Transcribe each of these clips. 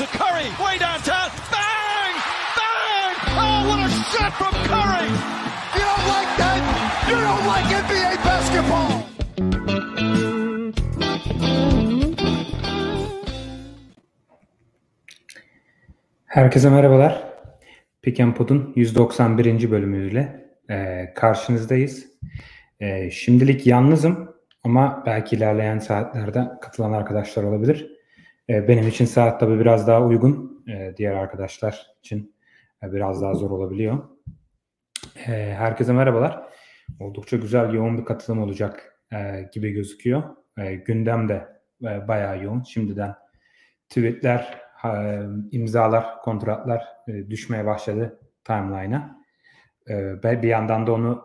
to Curry, way downtown. Bang! Bang! Oh, what a shot from Curry! You don't like that? You don't like NBA basketball! Herkese merhabalar. Pick and Pod'un 191. bölümüyle e, karşınızdayız. E, şimdilik yalnızım ama belki ilerleyen saatlerde katılan arkadaşlar olabilir. E, benim için saat tabii biraz daha uygun. E, diğer arkadaşlar için e, biraz daha zor olabiliyor. Herkese merhabalar. Oldukça güzel, yoğun bir katılım olacak gibi gözüküyor. Gündem de bayağı yoğun. Şimdiden tweetler, imzalar, kontratlar düşmeye başladı timeline'a. E, bir yandan da onu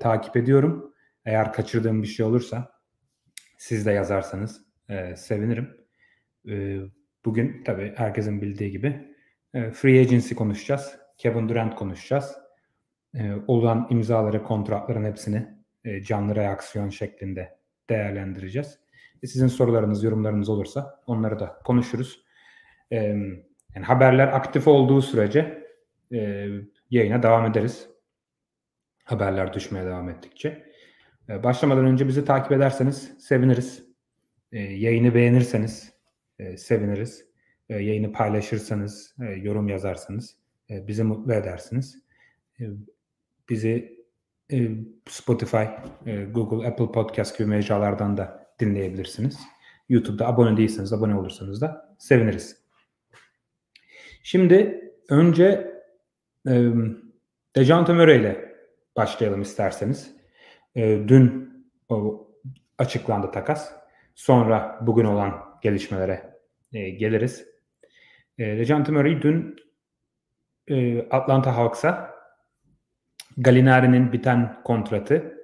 takip ediyorum. Eğer kaçırdığım bir şey olursa siz de yazarsanız sevinirim. E, bugün tabii herkesin bildiği gibi e, free agency konuşacağız. Kevin Durant konuşacağız. E, olan imzaları, kontratların hepsini e, canlı reaksiyon şeklinde değerlendireceğiz. E, sizin sorularınız, yorumlarınız olursa onları da konuşuruz. E, yani haberler aktif olduğu sürece yayına devam ederiz. Haberler düşmeye devam ettikçe. Başlamadan önce bizi takip ederseniz seviniriz. Yayını beğenirseniz e, seviniriz. E, yayını paylaşırsanız, e, yorum yazarsanız e, bizi mutlu edersiniz. Bizi Spotify, Google, Apple Podcast gibi mecralardan da dinleyebilirsiniz. YouTube'da abone değilseniz, abone olursanız da seviniriz. Şimdi önce Dejante Murray ile başlayalım isterseniz. Dün açıklandı takas. Sonra bugün olan gelişmelere e, geliriz. E, Dejante Murray dün e, Atlanta Hawks'a Galinari'nin biten kontratı,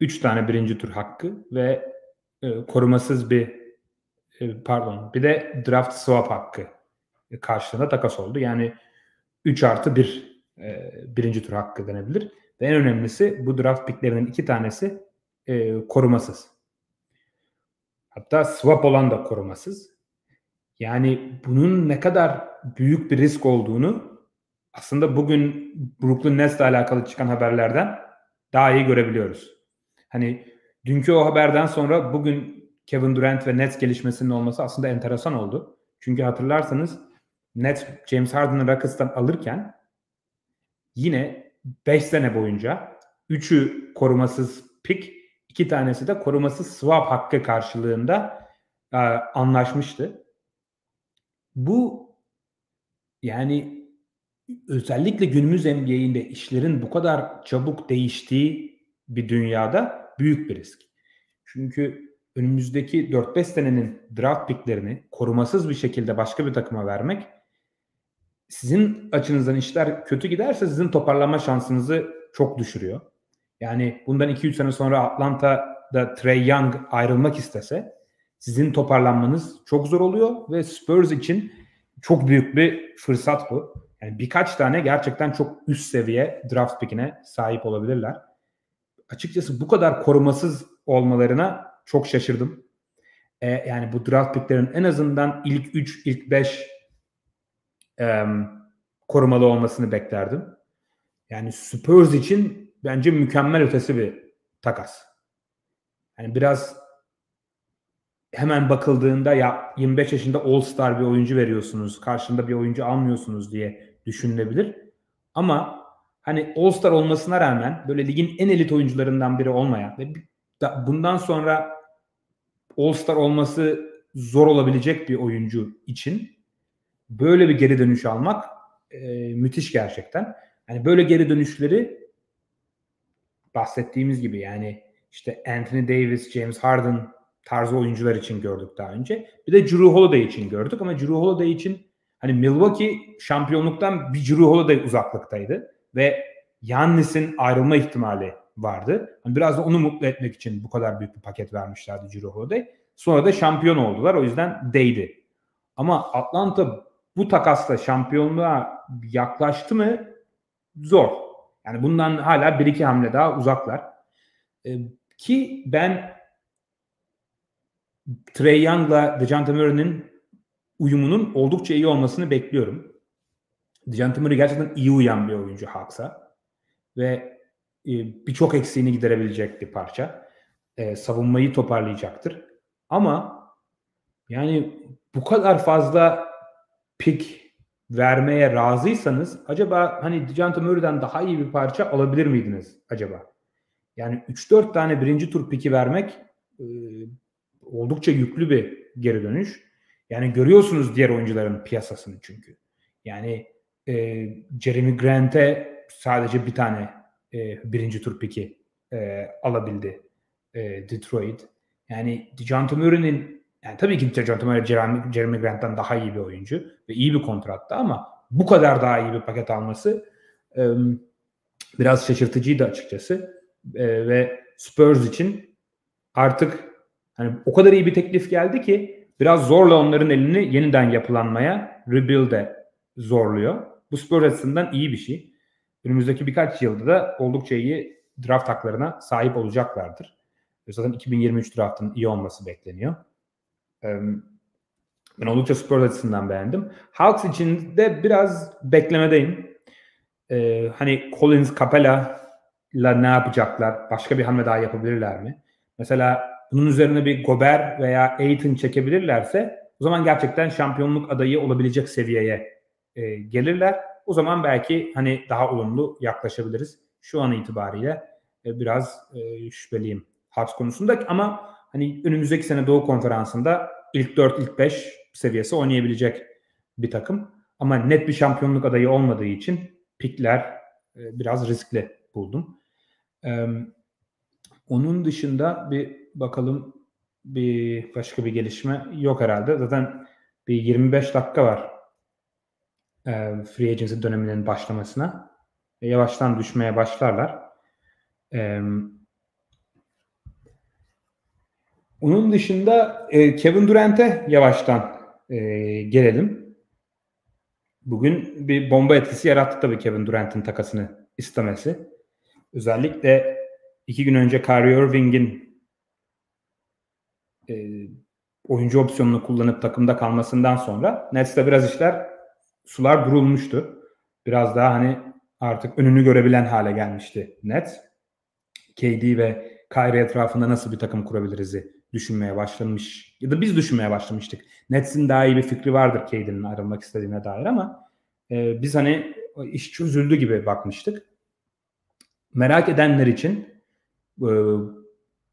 3 tane birinci tur hakkı ve e, korumasız bir e, pardon bir de draft swap hakkı karşılığında takas oldu. Yani 3 artı 1 e, birinci tur hakkı denebilir. Ve en önemlisi bu draft picklerinin iki tanesi e, korumasız. Hatta swap olan da korumasız. Yani bunun ne kadar büyük bir risk olduğunu aslında bugün Brooklyn Nets'le alakalı çıkan haberlerden daha iyi görebiliyoruz. Hani dünkü o haberden sonra bugün Kevin Durant ve Nets gelişmesinin olması aslında enteresan oldu. Çünkü hatırlarsanız Nets James Harden'ı Rockets'tan alırken yine 5 sene boyunca 3'ü korumasız pick, iki tanesi de korumasız swap hakkı karşılığında e, anlaşmıştı. Bu yani özellikle günümüz NBA'inde işlerin bu kadar çabuk değiştiği bir dünyada büyük bir risk. Çünkü önümüzdeki 4-5 senenin draft picklerini korumasız bir şekilde başka bir takıma vermek sizin açınızdan işler kötü giderse sizin toparlama şansınızı çok düşürüyor. Yani bundan 2-3 sene sonra Atlanta'da Trey Young ayrılmak istese sizin toparlanmanız çok zor oluyor ve Spurs için çok büyük bir fırsat bu. Yani birkaç tane gerçekten çok üst seviye draft pickine sahip olabilirler. Açıkçası bu kadar korumasız olmalarına çok şaşırdım. Ee, yani bu draft picklerin en azından ilk 3, ilk 5 e, korumalı olmasını beklerdim. Yani Spurs için bence mükemmel ötesi bir takas. Yani biraz hemen bakıldığında ya 25 yaşında All-Star bir oyuncu veriyorsunuz, karşında bir oyuncu almıyorsunuz diye düşünülebilir. Ama hani All-Star olmasına rağmen böyle ligin en elit oyuncularından biri olmayan ve bundan sonra All-Star olması zor olabilecek bir oyuncu için böyle bir geri dönüş almak e, müthiş gerçekten. Yani böyle geri dönüşleri bahsettiğimiz gibi yani işte Anthony Davis, James Harden tarzı oyuncular için gördük daha önce. Bir de Drew Holiday için gördük ama Drew Holiday için hani Milwaukee şampiyonluktan bir Drew Holiday uzaklıktaydı ve Yannis'in ayrılma ihtimali vardı. Yani biraz da onu mutlu etmek için bu kadar büyük bir paket vermişlerdi Drew Holiday. Sonra da şampiyon oldular. O yüzden değdi. Ama Atlanta bu takasla şampiyonluğa yaklaştı mı zor. Yani bundan hala bir iki hamle daha uzaklar. Ee, ki ben Trey Young'la DeJounte Murray'nin uyumunun oldukça iyi olmasını bekliyorum. Dejounte Murray gerçekten iyi uyan bir oyuncu Hawks'a. Ve e, birçok eksiğini giderebilecek bir parça. E, savunmayı toparlayacaktır. Ama yani bu kadar fazla pick vermeye razıysanız acaba hani Dejounte Murray'den daha iyi bir parça alabilir miydiniz acaba? Yani 3-4 tane birinci tur piki vermek e, oldukça yüklü bir geri dönüş. Yani görüyorsunuz diğer oyuncuların piyasasını çünkü. Yani e, Jeremy Grant'e sadece bir tane e, birinci tur piki e, alabildi e, Detroit. Yani Dejounte Murray'nin yani tabii ki Dejounte Murray Jeremy, Jeremy Grant'tan daha iyi bir oyuncu ve iyi bir kontratta ama bu kadar daha iyi bir paket alması e, biraz şaşırtıcıydı açıkçası. E, ve Spurs için artık hani o kadar iyi bir teklif geldi ki biraz zorla onların elini yeniden yapılanmaya, rebuild'e zorluyor. Bu Spurs açısından iyi bir şey. Önümüzdeki birkaç yılda da oldukça iyi draft haklarına sahip olacaklardır. Zaten 2023 draftının iyi olması bekleniyor. Ben oldukça Spurs açısından beğendim. Hawks için de biraz beklemedeyim. Ee, hani Collins, Capella ile ne yapacaklar? Başka bir hamle daha yapabilirler mi? Mesela bunun üzerine bir Gober veya Aiton çekebilirlerse o zaman gerçekten şampiyonluk adayı olabilecek seviyeye e, gelirler. O zaman belki hani daha olumlu yaklaşabiliriz. Şu an itibariyle e, biraz e, şüpheliyim Hawks konusunda ama hani önümüzdeki sene Doğu Konferansı'nda ilk 4 ilk 5 seviyesi oynayabilecek bir takım. Ama net bir şampiyonluk adayı olmadığı için pikler e, biraz riskli buldum. E, onun dışında bir bakalım bir başka bir gelişme yok herhalde. Zaten bir 25 dakika var e, free agency döneminin başlamasına. E, yavaştan düşmeye başlarlar. E, onun dışında e, Kevin Durant'e yavaştan e, gelelim. Bugün bir bomba etkisi yarattı tabii Kevin Durant'in takasını istemesi. Özellikle iki gün önce Kyrie Irving'in e, oyuncu opsiyonunu kullanıp takımda kalmasından sonra Nets'te biraz işler sular durulmuştu. Biraz daha hani artık önünü görebilen hale gelmişti Nets. KD ve Kyrie etrafında nasıl bir takım kurabiliriz'i düşünmeye başlamış ya da biz düşünmeye başlamıştık. Nets'in daha iyi bir fikri vardır KD'nin ayrılmak istediğine dair ama e, biz hani iş çözüldü gibi bakmıştık. Merak edenler için e,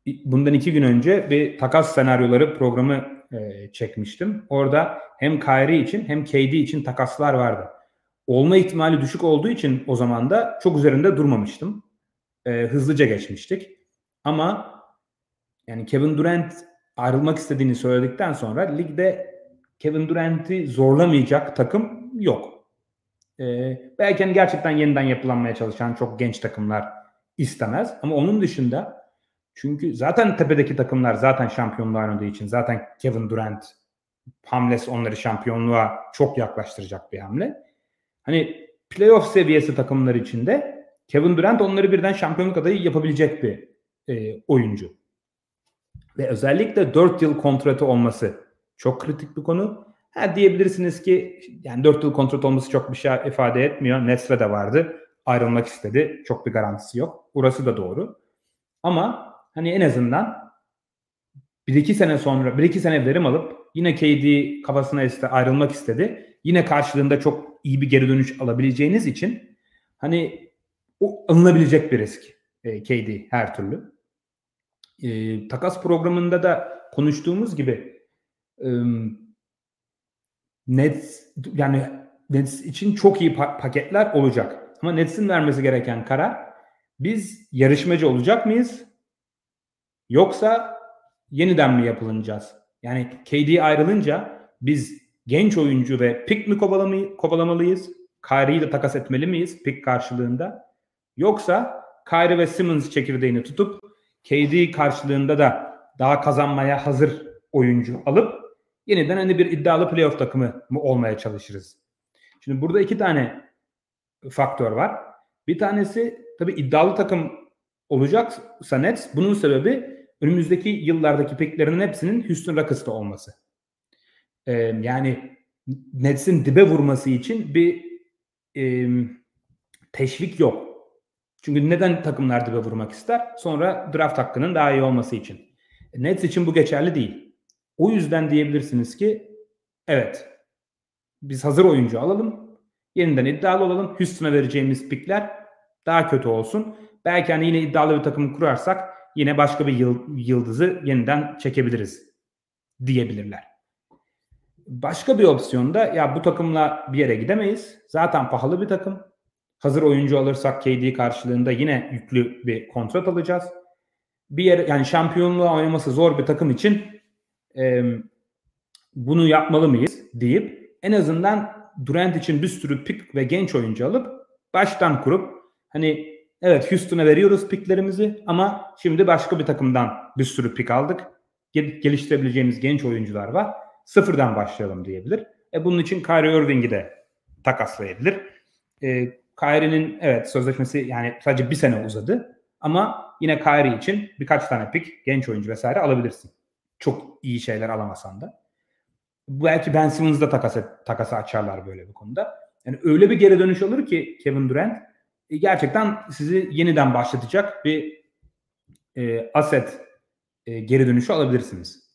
bundan iki gün önce bir takas senaryoları programı e, çekmiştim. Orada hem Kyrie için hem KD için takaslar vardı. Olma ihtimali düşük olduğu için o zaman da çok üzerinde durmamıştım. E, hızlıca geçmiştik. Ama yani Kevin Durant ayrılmak istediğini söyledikten sonra ligde Kevin Durant'i zorlamayacak takım yok. Ee, belki hani gerçekten yeniden yapılanmaya çalışan çok genç takımlar istemez. Ama onun dışında çünkü zaten tepedeki takımlar zaten şampiyonluğa oynadığı için zaten Kevin Durant hamlesi onları şampiyonluğa çok yaklaştıracak bir hamle. Hani playoff seviyesi takımlar içinde Kevin Durant onları birden şampiyonluk adayı yapabilecek bir e, oyuncu. Ve özellikle 4 yıl kontratı olması çok kritik bir konu. Ha diyebilirsiniz ki yani 4 yıl kontrat olması çok bir şey ifade etmiyor. Nesre de vardı. Ayrılmak istedi. Çok bir garantisi yok. Orası da doğru. Ama hani en azından 1-2 sene sonra 1-2 sene verim alıp yine KD kafasına iste ayrılmak istedi. Yine karşılığında çok iyi bir geri dönüş alabileceğiniz için hani o alınabilecek bir risk e, KD her türlü e, takas programında da konuştuğumuz gibi e, Nets yani Nets için çok iyi pa- paketler olacak. Ama Nets'in vermesi gereken karar biz yarışmacı olacak mıyız? Yoksa yeniden mi yapılacağız? Yani KD ayrılınca biz genç oyuncu ve pick mi kovalamalıyız? Kyrie'yi de takas etmeli miyiz pick karşılığında? Yoksa Kyrie ve Simmons çekirdeğini tutup KD karşılığında da daha kazanmaya hazır oyuncu alıp yeniden hani bir iddialı playoff takımı mı olmaya çalışırız. Şimdi burada iki tane faktör var. Bir tanesi tabii iddialı takım olacaksa Nets bunun sebebi önümüzdeki yıllardaki peklerinin hepsinin Houston Rockets'ta olması. Ee, yani Nets'in dibe vurması için bir e, teşvik yok. Çünkü neden takımlar dibe vurmak ister? Sonra draft hakkının daha iyi olması için. Nets için bu geçerli değil. O yüzden diyebilirsiniz ki evet biz hazır oyuncu alalım. Yeniden iddialı olalım. Houston'a vereceğimiz pikler daha kötü olsun. Belki hani yine iddialı bir takım kurarsak yine başka bir yıldızı yeniden çekebiliriz diyebilirler. Başka bir opsiyonda ya bu takımla bir yere gidemeyiz. Zaten pahalı bir takım. Hazır oyuncu alırsak KD karşılığında yine yüklü bir kontrat alacağız. Bir yer yani şampiyonluğa oynaması zor bir takım için e, bunu yapmalı mıyız deyip en azından Durant için bir sürü pik ve genç oyuncu alıp baştan kurup hani evet Houston'a veriyoruz piklerimizi ama şimdi başka bir takımdan bir sürü pik aldık. Gel- geliştirebileceğimiz genç oyuncular var. Sıfırdan başlayalım diyebilir. E bunun için Kyrie Irving'i de takaslayabilir. E, Kyrie'nin evet sözleşmesi yani sadece bir sene uzadı. Ama yine Kyrie için birkaç tane pik, genç oyuncu vesaire alabilirsin. Çok iyi şeyler alamasan da. Belki Ben Simmons'da takası, takası açarlar böyle bir konuda. Yani öyle bir geri dönüş olur ki Kevin Durant gerçekten sizi yeniden başlatacak bir e, aset e, geri dönüşü alabilirsiniz.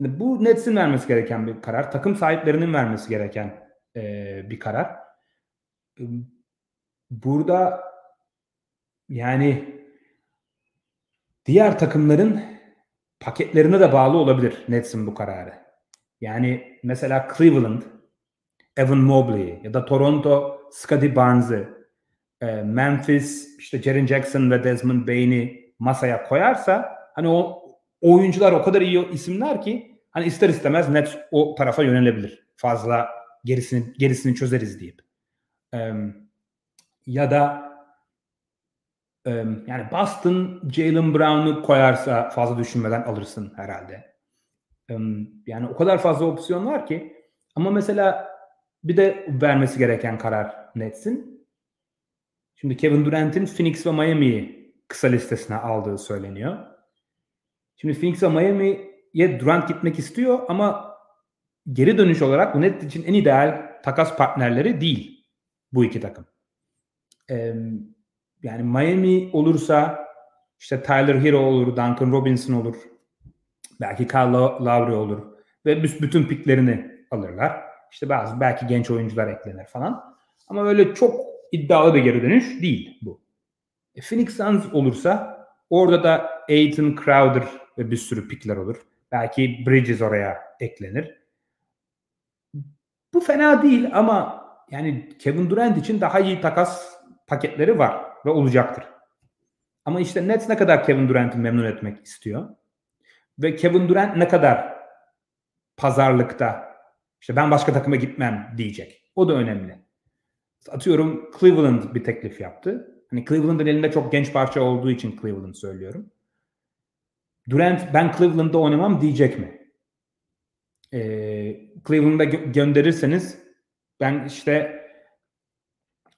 Bu Nets'in vermesi gereken bir karar. Takım sahiplerinin vermesi gereken e, bir karar. Burada yani diğer takımların paketlerine de bağlı olabilir Nets'in bu kararı. Yani mesela Cleveland, Evan Mobley ya da Toronto, Scottie Barnes'ı, e, Memphis, işte Jaren Jackson ve Desmond Bain'i masaya koyarsa hani o oyuncular o kadar iyi isimler ki hani ister istemez Nets o tarafa yönelebilir. Fazla gerisini gerisini çözeriz deyip. E, ya da e, yani Boston Jalen Brown'u koyarsa fazla düşünmeden alırsın herhalde. E, yani o kadar fazla opsiyon var ki ama mesela bir de vermesi gereken karar Nets'in. Şimdi Kevin Durant'in Phoenix ve Miami'yi kısa listesine aldığı söyleniyor. Şimdi Phoenix ve Miami'ye Durant gitmek istiyor ama geri dönüş olarak bu Nets için en ideal takas partnerleri değil bu iki takım yani Miami olursa işte Tyler Hero olur, Duncan Robinson olur. Belki Kyle Lowry olur. Ve bütün piklerini alırlar. İşte bazı belki genç oyuncular eklenir falan. Ama öyle çok iddialı bir geri dönüş değil bu. E, Phoenix Suns olursa orada da Aiton, Crowder ve bir sürü pikler olur. Belki Bridges oraya eklenir. Bu fena değil ama yani Kevin Durant için daha iyi takas paketleri var ve olacaktır. Ama işte Nets ne kadar Kevin Durant'ı memnun etmek istiyor ve Kevin Durant ne kadar pazarlıkta işte ben başka takıma gitmem diyecek. O da önemli. Atıyorum Cleveland bir teklif yaptı. Hani Cleveland'ın elinde çok genç parça olduğu için Cleveland söylüyorum. Durant ben Cleveland'da oynamam diyecek mi? Ee, Cleveland'a gö- gönderirseniz ben işte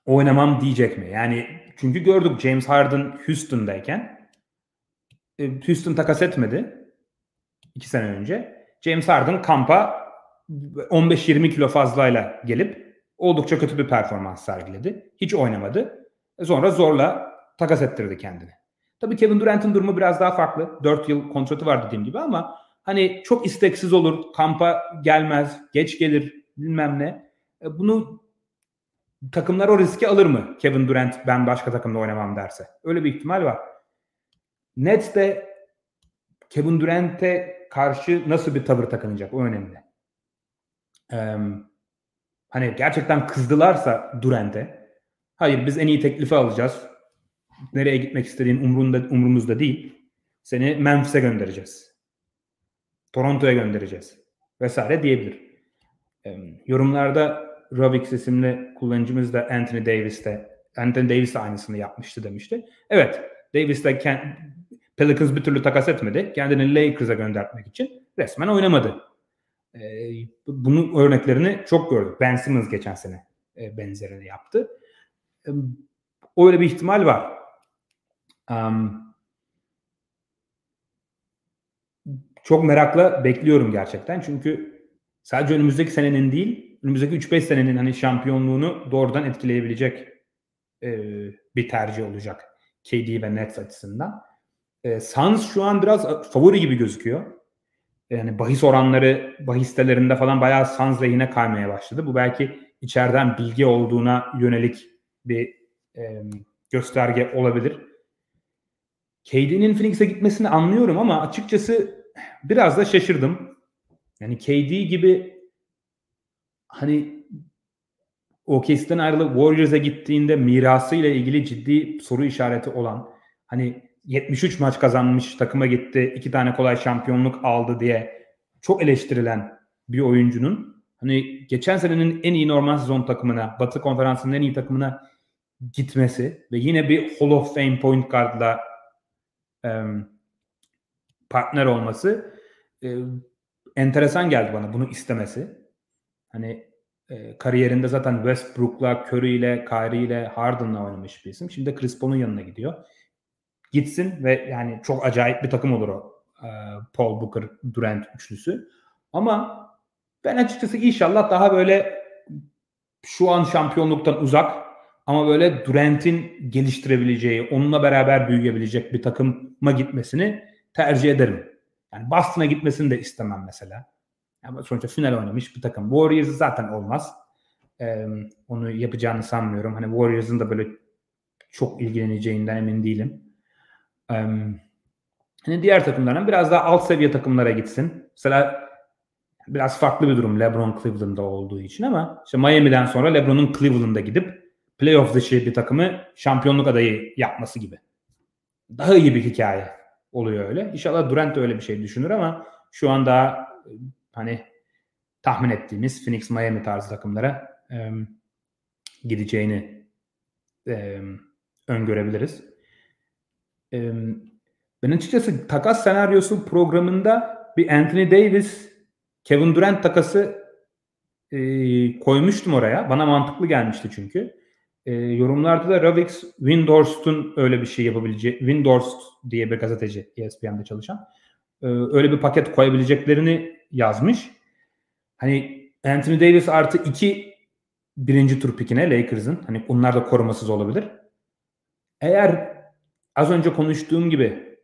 oynamam diyecek mi? Yani çünkü gördük James Harden Houston'dayken e, Houston takas etmedi iki sene önce. James Harden kampa 15-20 kilo fazlayla gelip oldukça kötü bir performans sergiledi. Hiç oynamadı. E, sonra zorla takas ettirdi kendini. Tabii Kevin Durant'ın durumu biraz daha farklı. 4 yıl kontratı var dediğim gibi ama hani çok isteksiz olur. Kampa gelmez, geç gelir bilmem ne. E, bunu takımlar o riski alır mı? Kevin Durant ben başka takımda oynamam derse. Öyle bir ihtimal var. Nets de Kevin Durant'e karşı nasıl bir tavır takınacak? O önemli. Ee, hani gerçekten kızdılarsa Durant'e hayır biz en iyi teklifi alacağız. Nereye gitmek istediğin umrunda, umrumuzda değil. Seni Memphis'e göndereceğiz. Toronto'ya göndereceğiz. Vesaire diyebilir. Ee, yorumlarda Rovix isimli kullanıcımız da Anthony Davis'te Anthony Davis de aynısını yapmıştı demişti. Evet Davis de Pelicans bir türlü takas etmedi. Kendini Lakers'a göndermek için resmen oynamadı. Ee, bunun örneklerini çok gördük. Ben Simmons geçen sene e, benzerini yaptı. E, öyle bir ihtimal var. Um, çok merakla bekliyorum gerçekten. Çünkü sadece önümüzdeki senenin değil, önümüzdeki 3-5 senenin hani şampiyonluğunu doğrudan etkileyebilecek e, bir tercih olacak. KD ve Nets açısından. E, Suns şu an biraz favori gibi gözüküyor. Yani bahis oranları, bahis sitelerinde falan bayağı Suns lehine kaymaya başladı. Bu belki içeriden bilgi olduğuna yönelik bir e, gösterge olabilir. KD'nin Phoenix'e gitmesini anlıyorum ama açıkçası biraz da şaşırdım. Yani KD gibi hani OKC'den ayrılıp Warriors'a gittiğinde mirasıyla ilgili ciddi soru işareti olan hani 73 maç kazanmış takıma gitti iki tane kolay şampiyonluk aldı diye çok eleştirilen bir oyuncunun hani geçen senenin en iyi normal sezon takımına Batı konferansının en iyi takımına gitmesi ve yine bir Hall of Fame point guardla um, partner olması e, enteresan geldi bana bunu istemesi. Hani e, kariyerinde zaten Westbrook'la, Curry ile, Kyrie ile, Harden'la oynamış bir isim. Şimdi Chris Paul'un yanına gidiyor. Gitsin ve yani çok acayip bir takım olur o e, Paul Booker, Durant üçlüsü. Ama ben açıkçası inşallah daha böyle şu an şampiyonluktan uzak ama böyle Durant'in geliştirebileceği, onunla beraber büyüyebilecek bir takıma gitmesini tercih ederim. Yani Boston'a gitmesini de istemem mesela. Ama sonuçta final oynamış bir takım. Warriors zaten olmaz. Ee, onu yapacağını sanmıyorum. Hani Warriors'ın da böyle çok ilgileneceğinden emin değilim. Hani diğer takımlardan biraz daha alt seviye takımlara gitsin. Mesela biraz farklı bir durum LeBron Cleveland'da olduğu için ama işte Miami'den sonra LeBron'un Cleveland'a gidip playoff dışı bir takımı şampiyonluk adayı yapması gibi. Daha iyi bir hikaye oluyor öyle. İnşallah Durant de öyle bir şey düşünür ama şu an daha hani tahmin ettiğimiz Phoenix Miami tarzı takımlara e, gideceğini e, öngörebiliriz. Ben açıkçası takas senaryosu programında bir Anthony Davis Kevin Durant takası e, koymuştum oraya. Bana mantıklı gelmişti çünkü. E, yorumlarda da Ravix Windhorst'un öyle bir şey yapabileceği, Windhorst diye bir gazeteci ESPN'de çalışan, e, öyle bir paket koyabileceklerini yazmış. Hani Anthony Davis artı iki birinci tur pikine Lakers'ın. Hani onlar da korumasız olabilir. Eğer az önce konuştuğum gibi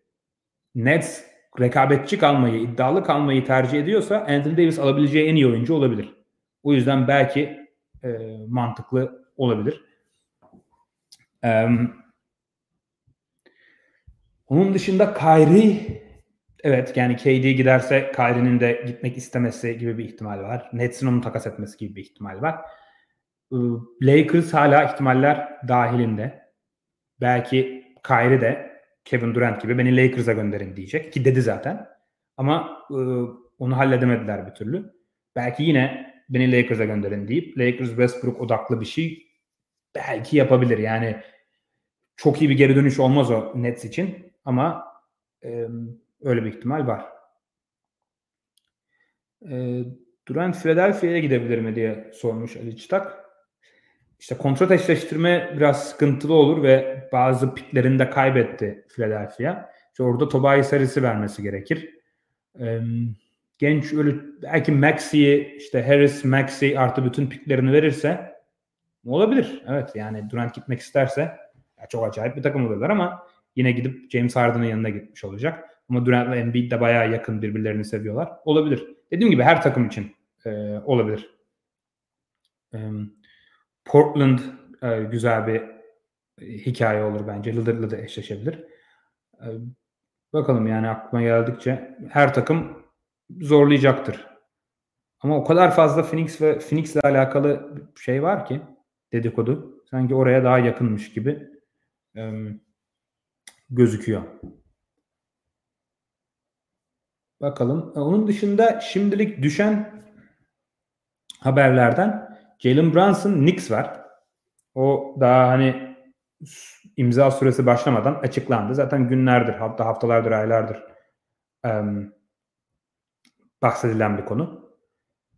Nets rekabetçi kalmayı, iddialı kalmayı tercih ediyorsa Anthony Davis alabileceği en iyi oyuncu olabilir. O yüzden belki e, mantıklı olabilir. E, onun dışında Kyrie Evet yani KD giderse Kyrie'nin de gitmek istemesi gibi bir ihtimal var. Nets'in onu takas etmesi gibi bir ihtimal var. Lakers hala ihtimaller dahilinde. Belki Kyrie de Kevin Durant gibi beni Lakers'a gönderin diyecek ki dedi zaten. Ama onu halledemediler bir türlü. Belki yine beni Lakers'a gönderin deyip Lakers Westbrook odaklı bir şey belki yapabilir. Yani çok iyi bir geri dönüş olmaz o Nets için ama Öyle bir ihtimal var. E, Durant Philadelphia'ya gidebilir mi diye sormuş Ali Çıtak. İşte kontrat eşleştirme biraz sıkıntılı olur ve bazı piklerini de kaybetti Philadelphia. İşte orada Tobias Harris'i vermesi gerekir. Ee, genç öyle belki Maxi'yi işte Harris, Maxi artı bütün piklerini verirse olabilir. Evet yani Durant gitmek isterse ya çok acayip bir takım olurlar ama yine gidip James Harden'ın yanına gitmiş olacak. Ama Durant ve Embiid de bayağı yakın birbirlerini seviyorlar. Olabilir. Dediğim gibi her takım için e, olabilir. E, Portland e, güzel bir hikaye olur bence. Lillard'la da eşleşebilir. E, bakalım yani aklıma geldikçe her takım zorlayacaktır. Ama o kadar fazla Phoenix ve Phoenix'le alakalı şey var ki dedikodu. Sanki oraya daha yakınmış gibi e, gözüküyor. Bakalım. E, onun dışında şimdilik düşen haberlerden Jalen Brunson Knicks var. O daha hani imza süresi başlamadan açıklandı. Zaten günlerdir, hatta haftalardır, aylardır um, bahsedilen bir konu.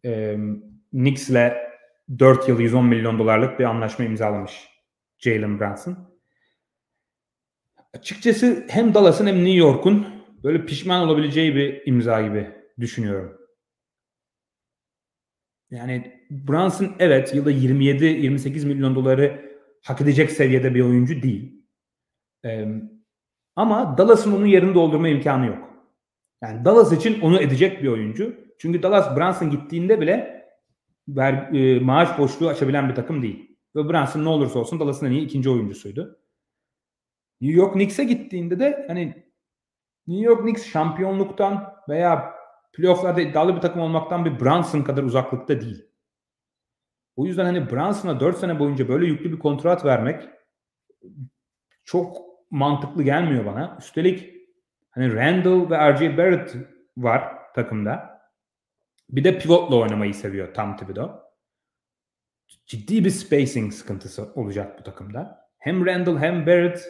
Um, Knicks ile 4 yıl 110 milyon dolarlık bir anlaşma imzalamış Jalen Brunson. Açıkçası hem Dallas'ın hem New York'un böyle pişman olabileceği bir imza gibi düşünüyorum. Yani Brunson evet yılda 27-28 milyon doları hak edecek seviyede bir oyuncu değil. Ee, ama Dallas'ın onun yerini doldurma imkanı yok. Yani Dallas için onu edecek bir oyuncu. Çünkü Dallas Brunson gittiğinde bile ver, e, maaş boşluğu açabilen bir takım değil. Ve Brunson ne olursa olsun Dallas'ın en iyi ikinci oyuncusuydu. New York Knicks'e gittiğinde de hani New York Knicks şampiyonluktan veya playofflarda iddialı bir takım olmaktan bir Brunson kadar uzaklıkta değil. O yüzden hani Brunson'a 4 sene boyunca böyle yüklü bir kontrat vermek çok mantıklı gelmiyor bana. Üstelik hani Randall ve RJ Barrett var takımda. Bir de pivotla oynamayı seviyor Tom Thibodeau. Ciddi bir spacing sıkıntısı olacak bu takımda. Hem Randall hem Barrett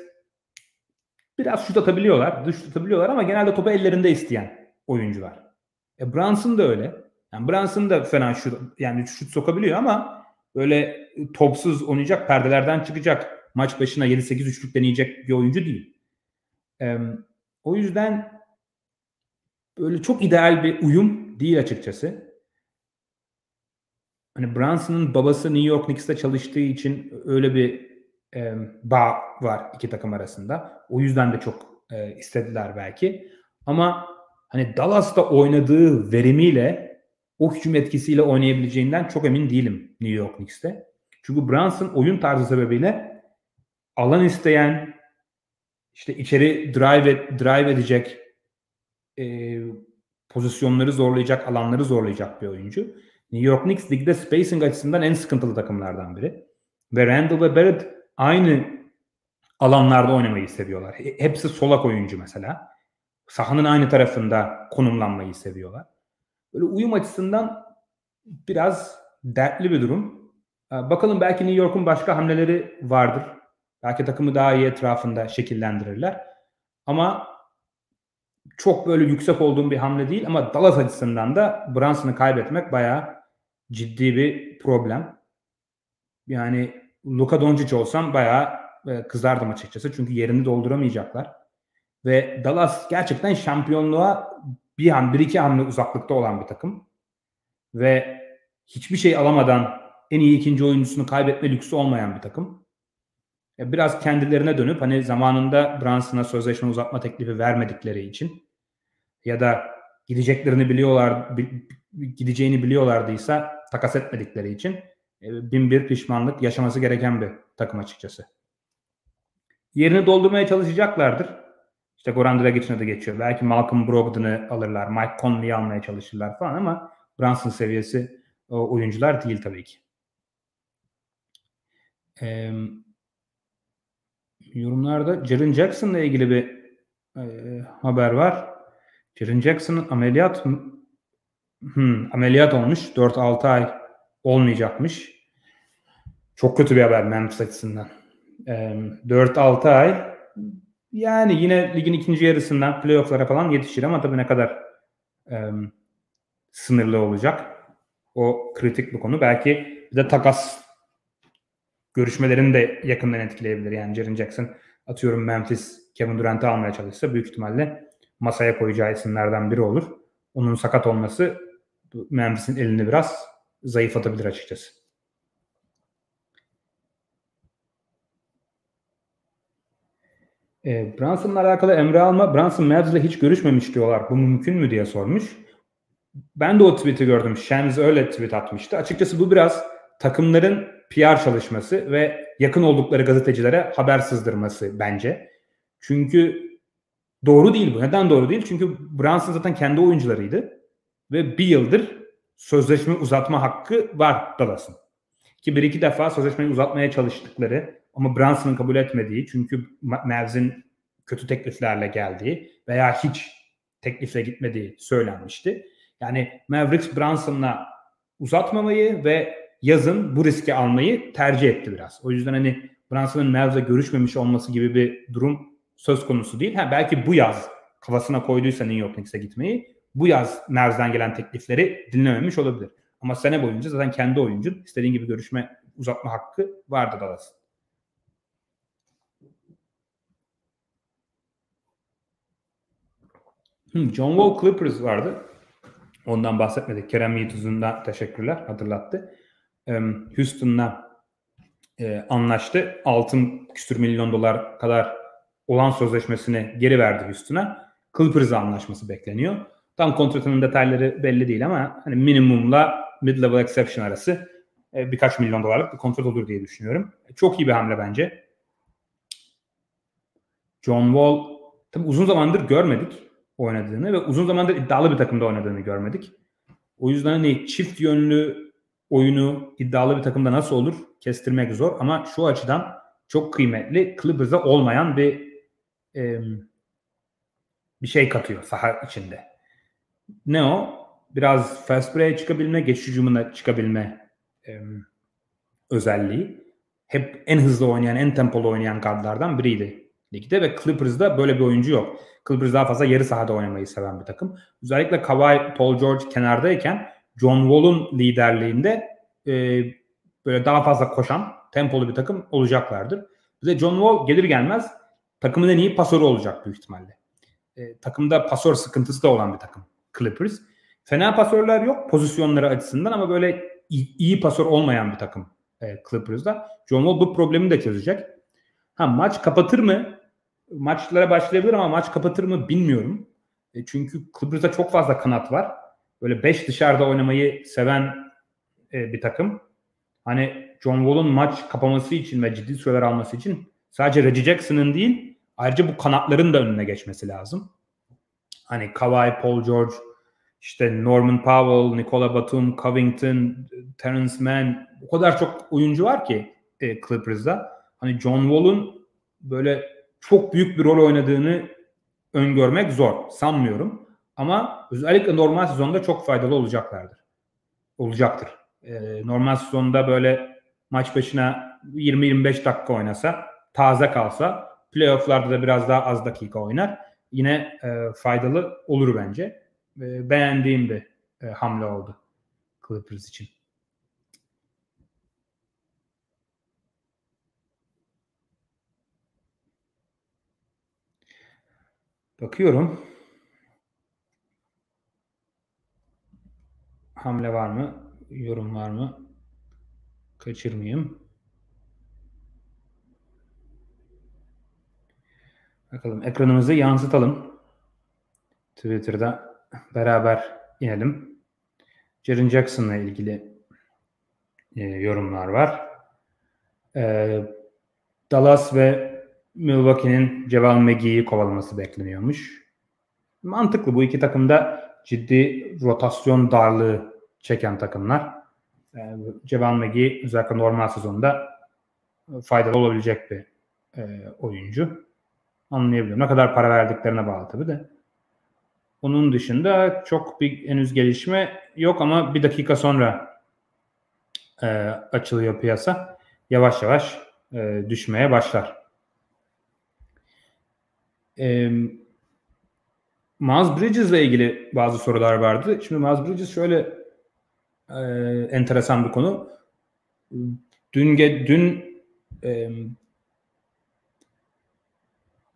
biraz şut atabiliyorlar, dış atabiliyorlar ama genelde topu ellerinde isteyen oyuncular. E Brunson da öyle. Yani Brunson da fena şut yani şut sokabiliyor ama böyle topsuz oynayacak, perdelerden çıkacak, maç başına 7-8 üçlük deneyecek bir oyuncu değil. E, o yüzden böyle çok ideal bir uyum değil açıkçası. Hani Brunson'ın babası New York Knicks'te çalıştığı için öyle bir e, bağ var iki takım arasında. O yüzden de çok e, istediler belki. Ama hani Dallas'ta oynadığı verimiyle o hücum etkisiyle oynayabileceğinden çok emin değilim New York Knicks'te. Çünkü Brunson oyun tarzı sebebiyle alan isteyen işte içeri drive drive edecek e, pozisyonları zorlayacak, alanları zorlayacak bir oyuncu. New York Knicks ligde spacing açısından en sıkıntılı takımlardan biri. Ve Randall ve Barrett aynı alanlarda oynamayı seviyorlar. Hepsi solak oyuncu mesela. Sahanın aynı tarafında konumlanmayı seviyorlar. Böyle uyum açısından biraz dertli bir durum. Bakalım belki New York'un başka hamleleri vardır. Belki takımı daha iyi etrafında şekillendirirler. Ama çok böyle yüksek olduğum bir hamle değil ama Dallas açısından da Brunson'ı kaybetmek bayağı ciddi bir problem. Yani Luka Doncic olsam bayağı e, kızardım açıkçası. Çünkü yerini dolduramayacaklar. Ve Dallas gerçekten şampiyonluğa bir han, bir iki hamle uzaklıkta olan bir takım. Ve hiçbir şey alamadan en iyi ikinci oyuncusunu kaybetme lüksü olmayan bir takım. Biraz kendilerine dönüp hani zamanında Brunson'a sözleşme uzatma teklifi vermedikleri için ya da gideceklerini biliyorlar gideceğini biliyorlardıysa takas etmedikleri için e, bin bir pişmanlık yaşaması gereken bir takım açıkçası. Yerini doldurmaya çalışacaklardır. İşte Goran Dragic'in adı geçiyor. Belki Malcolm Brogdon'ı alırlar. Mike Conley'i almaya çalışırlar falan ama Brunson seviyesi oyuncular değil tabii ki. Ee, yorumlarda Jaren Jackson'la ilgili bir e, haber var. Jaren Jackson'ın ameliyat hmm, ameliyat olmuş. 4-6 ay olmayacakmış. Çok kötü bir haber Memphis açısından. E, 4-6 ay yani yine ligin ikinci yarısından playofflara falan yetişir ama tabii ne kadar e, sınırlı olacak. O kritik bir konu. Belki bir de takas görüşmelerini de yakından etkileyebilir. Yani Jaren Jackson atıyorum Memphis Kevin Durant'ı almaya çalışsa büyük ihtimalle masaya koyacağı isimlerden biri olur. Onun sakat olması Memphis'in elini biraz zayıflatabilir açıkçası. E, Brunson'la alakalı Emre Alma, Brunson Mavs ile hiç görüşmemiş diyorlar. Bu mümkün mü diye sormuş. Ben de o tweet'i gördüm. Shams öyle tweet atmıştı. Açıkçası bu biraz takımların PR çalışması ve yakın oldukları gazetecilere haber sızdırması bence. Çünkü doğru değil bu. Neden doğru değil? Çünkü Brunson zaten kendi oyuncularıydı. Ve bir yıldır sözleşme uzatma hakkı var Dallas'ın. Ki bir iki defa sözleşmeyi uzatmaya çalıştıkları ama Brunson'ın kabul etmediği çünkü Mavs'in kötü tekliflerle geldiği veya hiç teklifle gitmediği söylenmişti. Yani Mavericks Brunson'la uzatmamayı ve yazın bu riski almayı tercih etti biraz. O yüzden hani Brunson'ın Mavs'le görüşmemiş olması gibi bir durum söz konusu değil. Ha, belki bu yaz kafasına koyduysa New York Knicks'e gitmeyi bu yaz Mavs'den gelen teklifleri dinlememiş olabilir. Ama sene boyunca zaten kendi oyuncun istediğin gibi görüşme uzatma hakkı vardı Dallas. Hmm, John Wall Clippers vardı. Ondan bahsetmedik. Kerem Yiğituz'undan teşekkürler. Hatırlattı. Houston'la e, anlaştı. Altın küsür milyon dolar kadar olan sözleşmesini geri verdi Houston'a. Clippers'la anlaşması bekleniyor. Tam kontratının detayları belli değil ama hani minimumla mid-level exception arası e, birkaç milyon dolarlık bir kontrat olur diye düşünüyorum. Çok iyi bir hamle bence. John Wall tabi uzun zamandır görmedik oynadığını ve uzun zamandır iddialı bir takımda oynadığını görmedik. O yüzden hani çift yönlü oyunu iddialı bir takımda nasıl olur kestirmek zor ama şu açıdan çok kıymetli Clippers'a olmayan bir e, bir şey katıyor saha içinde. Ne o? Biraz fast break'e çıkabilme, geçiş hücumuna çıkabilme e, özelliği. Hep en hızlı oynayan, en tempolu oynayan gardlardan biriydi ligde ve Clippers'da böyle bir oyuncu yok. Clippers daha fazla yarı sahada oynamayı seven bir takım. Özellikle Kawhi, Paul George kenardayken John Wall'un liderliğinde e, böyle daha fazla koşan, tempolu bir takım olacaklardır. Bize John Wall gelir gelmez takımın en iyi pasörü olacak büyük ihtimalle. E, takımda pasör sıkıntısı da olan bir takım Clippers. Fena pasörler yok pozisyonları açısından ama böyle iyi, iyi pasör olmayan bir takım e, Clippers'da. John Wall bu problemi de çözecek. Ha maç kapatır mı? Maçlara başlayabilir ama maç kapatır mı bilmiyorum. E, çünkü Clippers'da çok fazla kanat var. Böyle 5 dışarıda oynamayı seven e, bir takım. Hani John Wall'un maç kapaması için ve ciddi süreler alması için sadece Reggie Jackson'ın değil ayrıca bu kanatların da önüne geçmesi lazım. Hani Kawhi, Paul George, işte Norman Powell, Nikola Batum, Covington, Terence Mann o kadar çok oyuncu var ki e, Clippers'da. Hani John Wall'un böyle çok büyük bir rol oynadığını öngörmek zor. Sanmıyorum. Ama özellikle normal sezonda çok faydalı olacaklardır. Olacaktır. Ee, normal sezonda böyle maç başına 20-25 dakika oynasa, taze kalsa, playofflarda da biraz daha az dakika oynar. Yine e, faydalı olur bence. E, beğendiğim bir e, hamle oldu Clippers için. Bakıyorum. Hamle var mı? Yorum var mı? Kaçırmayayım. Bakalım ekranımızı yansıtalım. Twitter'da beraber inelim. Jaren Jackson'la ilgili e, yorumlar var. E, Dallas ve Milwaukee'nin Ceval McGee'yi kovalaması bekleniyormuş. Mantıklı bu iki takımda ciddi rotasyon darlığı çeken takımlar. Yani McGee özellikle normal sezonda faydalı olabilecek bir e, oyuncu. Anlayabiliyorum. Ne kadar para verdiklerine bağlı tabii de. Onun dışında çok bir henüz gelişme yok ama bir dakika sonra e, açılıyor piyasa. Yavaş yavaş e, düşmeye başlar. E, Miles Bridges ile ilgili bazı sorular vardı. Şimdi Miles Bridges şöyle e, enteresan bir konu. Dün dün e,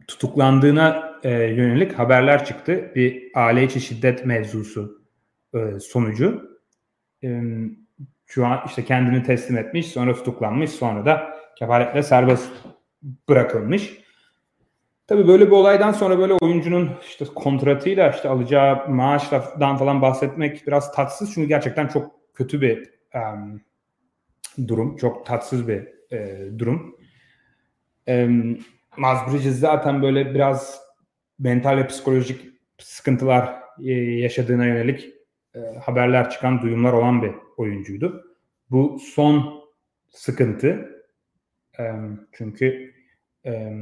tutuklandığına e, yönelik haberler çıktı. Bir aile içi şiddet mevzusu e, sonucu. E, şu an işte kendini teslim etmiş, sonra tutuklanmış, sonra da kefaletle serbest bırakılmış. Tabii böyle bir olaydan sonra böyle oyuncunun işte kontratıyla işte alacağı maaştan falan bahsetmek biraz tatsız. Çünkü gerçekten çok kötü bir um, durum. Çok tatsız bir e, durum. Um, Miles Bridges zaten böyle biraz mental ve psikolojik sıkıntılar e, yaşadığına yönelik e, haberler çıkan, duyumlar olan bir oyuncuydu. Bu son sıkıntı. E, çünkü e,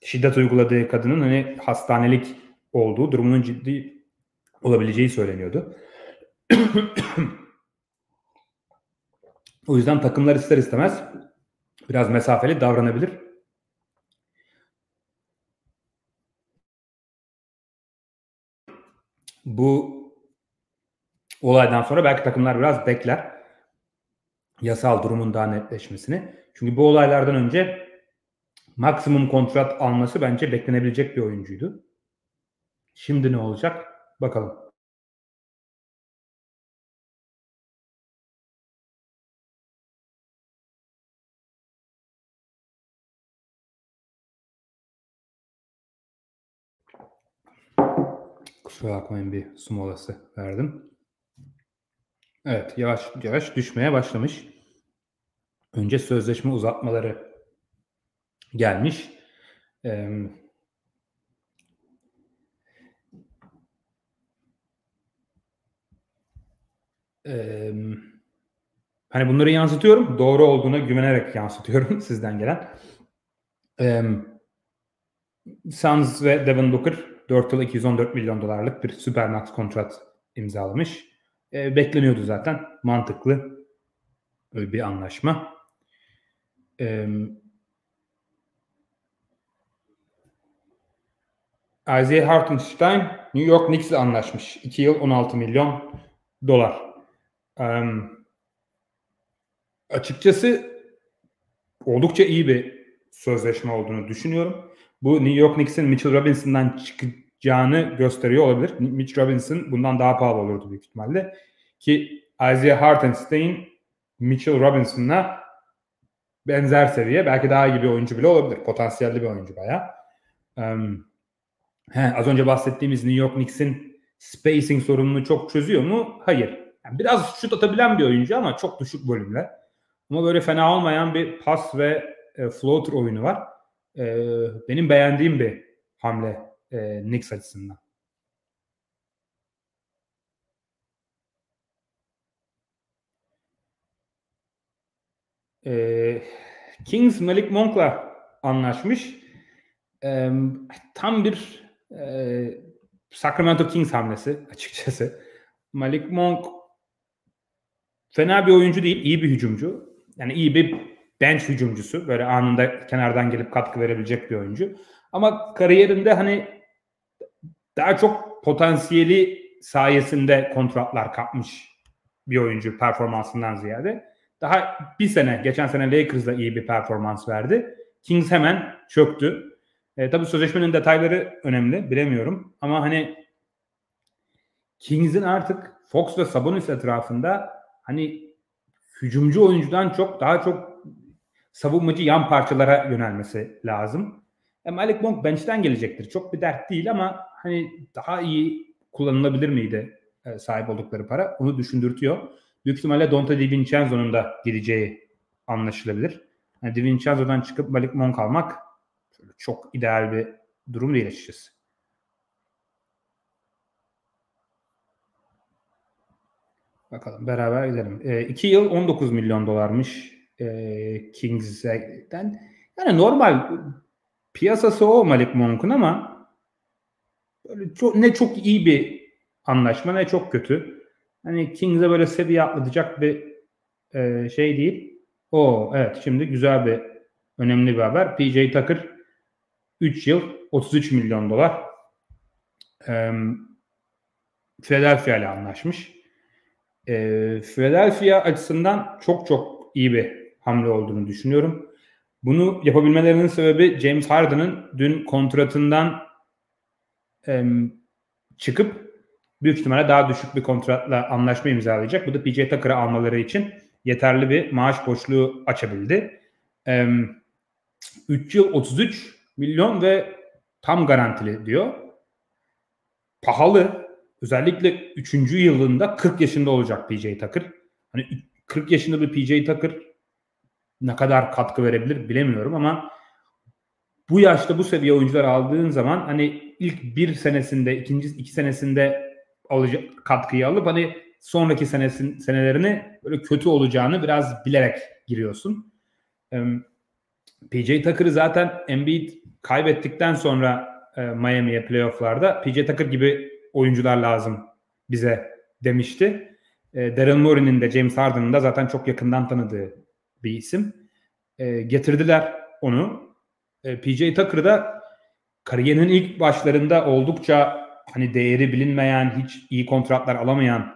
şiddet uyguladığı kadının hani hastanelik olduğu, durumunun ciddi olabileceği söyleniyordu. o yüzden takımlar ister istemez biraz mesafeli davranabilir. Bu olaydan sonra belki takımlar biraz bekler yasal durumun daha netleşmesini. Çünkü bu olaylardan önce maksimum kontrat alması bence beklenebilecek bir oyuncuydu. Şimdi ne olacak? Bakalım. Kusura bakmayın bir su molası verdim. Evet yavaş yavaş düşmeye başlamış. Önce sözleşme uzatmaları gelmiş. Ee, e, hani bunları yansıtıyorum. Doğru olduğuna güvenerek yansıtıyorum sizden gelen. Ee, Suns ve Devin Booker 4 yıl 214 milyon dolarlık bir Supermax kontrat imzalamış. Ee, bekleniyordu zaten. Mantıklı bir anlaşma. Ee, Isaiah Hartenstein New York Knicks'le anlaşmış. 2 yıl 16 milyon dolar. Ee, açıkçası oldukça iyi bir sözleşme olduğunu düşünüyorum. Bu New York Knicks'in Mitchell Robinson'dan çıkacağını gösteriyor olabilir. Mitch Robinson bundan daha pahalı olurdu büyük ihtimalle. Ki Isaiah Hartenstein Mitchell Robinson'la benzer seviye. Belki daha iyi bir oyuncu bile olabilir. Potansiyelli bir oyuncu bayağı. Um, he, az önce bahsettiğimiz New York Knicks'in spacing sorununu çok çözüyor mu? Hayır. Yani biraz şut atabilen bir oyuncu ama çok düşük volümle. Ama böyle fena olmayan bir pas ve e, floater oyunu var. E, benim beğendiğim bir hamle e, Knicks açısından. E, Kings Malik Monk'la anlaşmış. E, tam bir e, Sacramento Kings hamlesi açıkçası. Malik Monk fena bir oyuncu değil, iyi bir hücumcu. Yani iyi bir bench hücumcusu. Böyle anında kenardan gelip katkı verebilecek bir oyuncu. Ama kariyerinde hani daha çok potansiyeli sayesinde kontratlar kapmış bir oyuncu performansından ziyade. Daha bir sene, geçen sene Lakers'da iyi bir performans verdi. Kings hemen çöktü. E, tabii sözleşmenin detayları önemli, bilemiyorum. Ama hani Kings'in artık Fox ve Sabonis etrafında hani hücumcu oyuncudan çok daha çok savunmacı yan parçalara yönelmesi lazım. E, Malik Monk bench'ten gelecektir. Çok bir dert değil ama hani daha iyi kullanılabilir miydi e, sahip oldukları para? Onu düşündürtüyor. Büyük ihtimalle Dante DiVincenzo'nun da gideceği anlaşılabilir. Yani DiVincenzo'dan çıkıp Malik Monk almak çok ideal bir durum değil açıkçası. Bakalım beraber gidelim. 2 e, yıl 19 milyon dolarmış e, Kings'den. Yani normal piyasası o Malik Monk'un ama böyle çok, ne çok iyi bir anlaşma ne çok kötü. Hani Kings'e böyle seviye atlatacak bir e, şey değil. O evet şimdi güzel bir önemli bir haber. PJ Tucker 3 yıl 33 milyon dolar e, Philadelphia ile anlaşmış. E, Philadelphia açısından çok çok iyi bir hamle olduğunu düşünüyorum. Bunu yapabilmelerinin sebebi James Harden'ın dün kontratından e, çıkıp büyük ihtimalle daha düşük bir kontratla anlaşma imzalayacak. Bu da PJ Tucker'ı almaları için yeterli bir maaş boşluğu açabildi. E, 3 yıl 33 milyon ve tam garantili diyor. Pahalı. Özellikle 3. yılında 40 yaşında olacak PJ Tucker. Hani 40 yaşında bir PJ Tucker ne kadar katkı verebilir bilemiyorum ama bu yaşta bu seviye oyuncular aldığın zaman hani ilk bir senesinde, ikinci iki senesinde alacak katkıyı alıp hani sonraki senesin senelerini böyle kötü olacağını biraz bilerek giriyorsun. PJ Tucker'ı zaten Embiid kaybettikten sonra e, Miami'ye playofflarda PJ Tucker gibi oyuncular lazım bize demişti. E, Daryl Morey'nin de James Harden'ın da zaten çok yakından tanıdığı bir isim. E, getirdiler onu. E, PJ Tucker da kariyerinin ilk başlarında oldukça hani değeri bilinmeyen, hiç iyi kontratlar alamayan,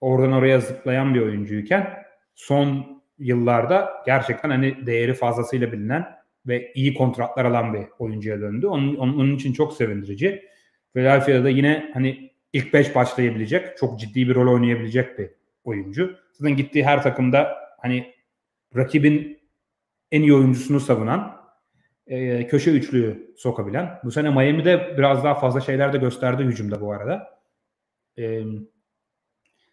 oradan oraya zıplayan bir oyuncuyken son yıllarda gerçekten hani değeri fazlasıyla bilinen ve iyi kontratlar alan bir oyuncuya döndü. Onun, onun, için çok sevindirici. Philadelphia'da yine hani ilk beş başlayabilecek, çok ciddi bir rol oynayabilecek bir oyuncu. Zaten gittiği her takımda hani rakibin en iyi oyuncusunu savunan e, köşe üçlüyü sokabilen. Bu sene Miami'de biraz daha fazla şeyler de gösterdi hücumda bu arada. E,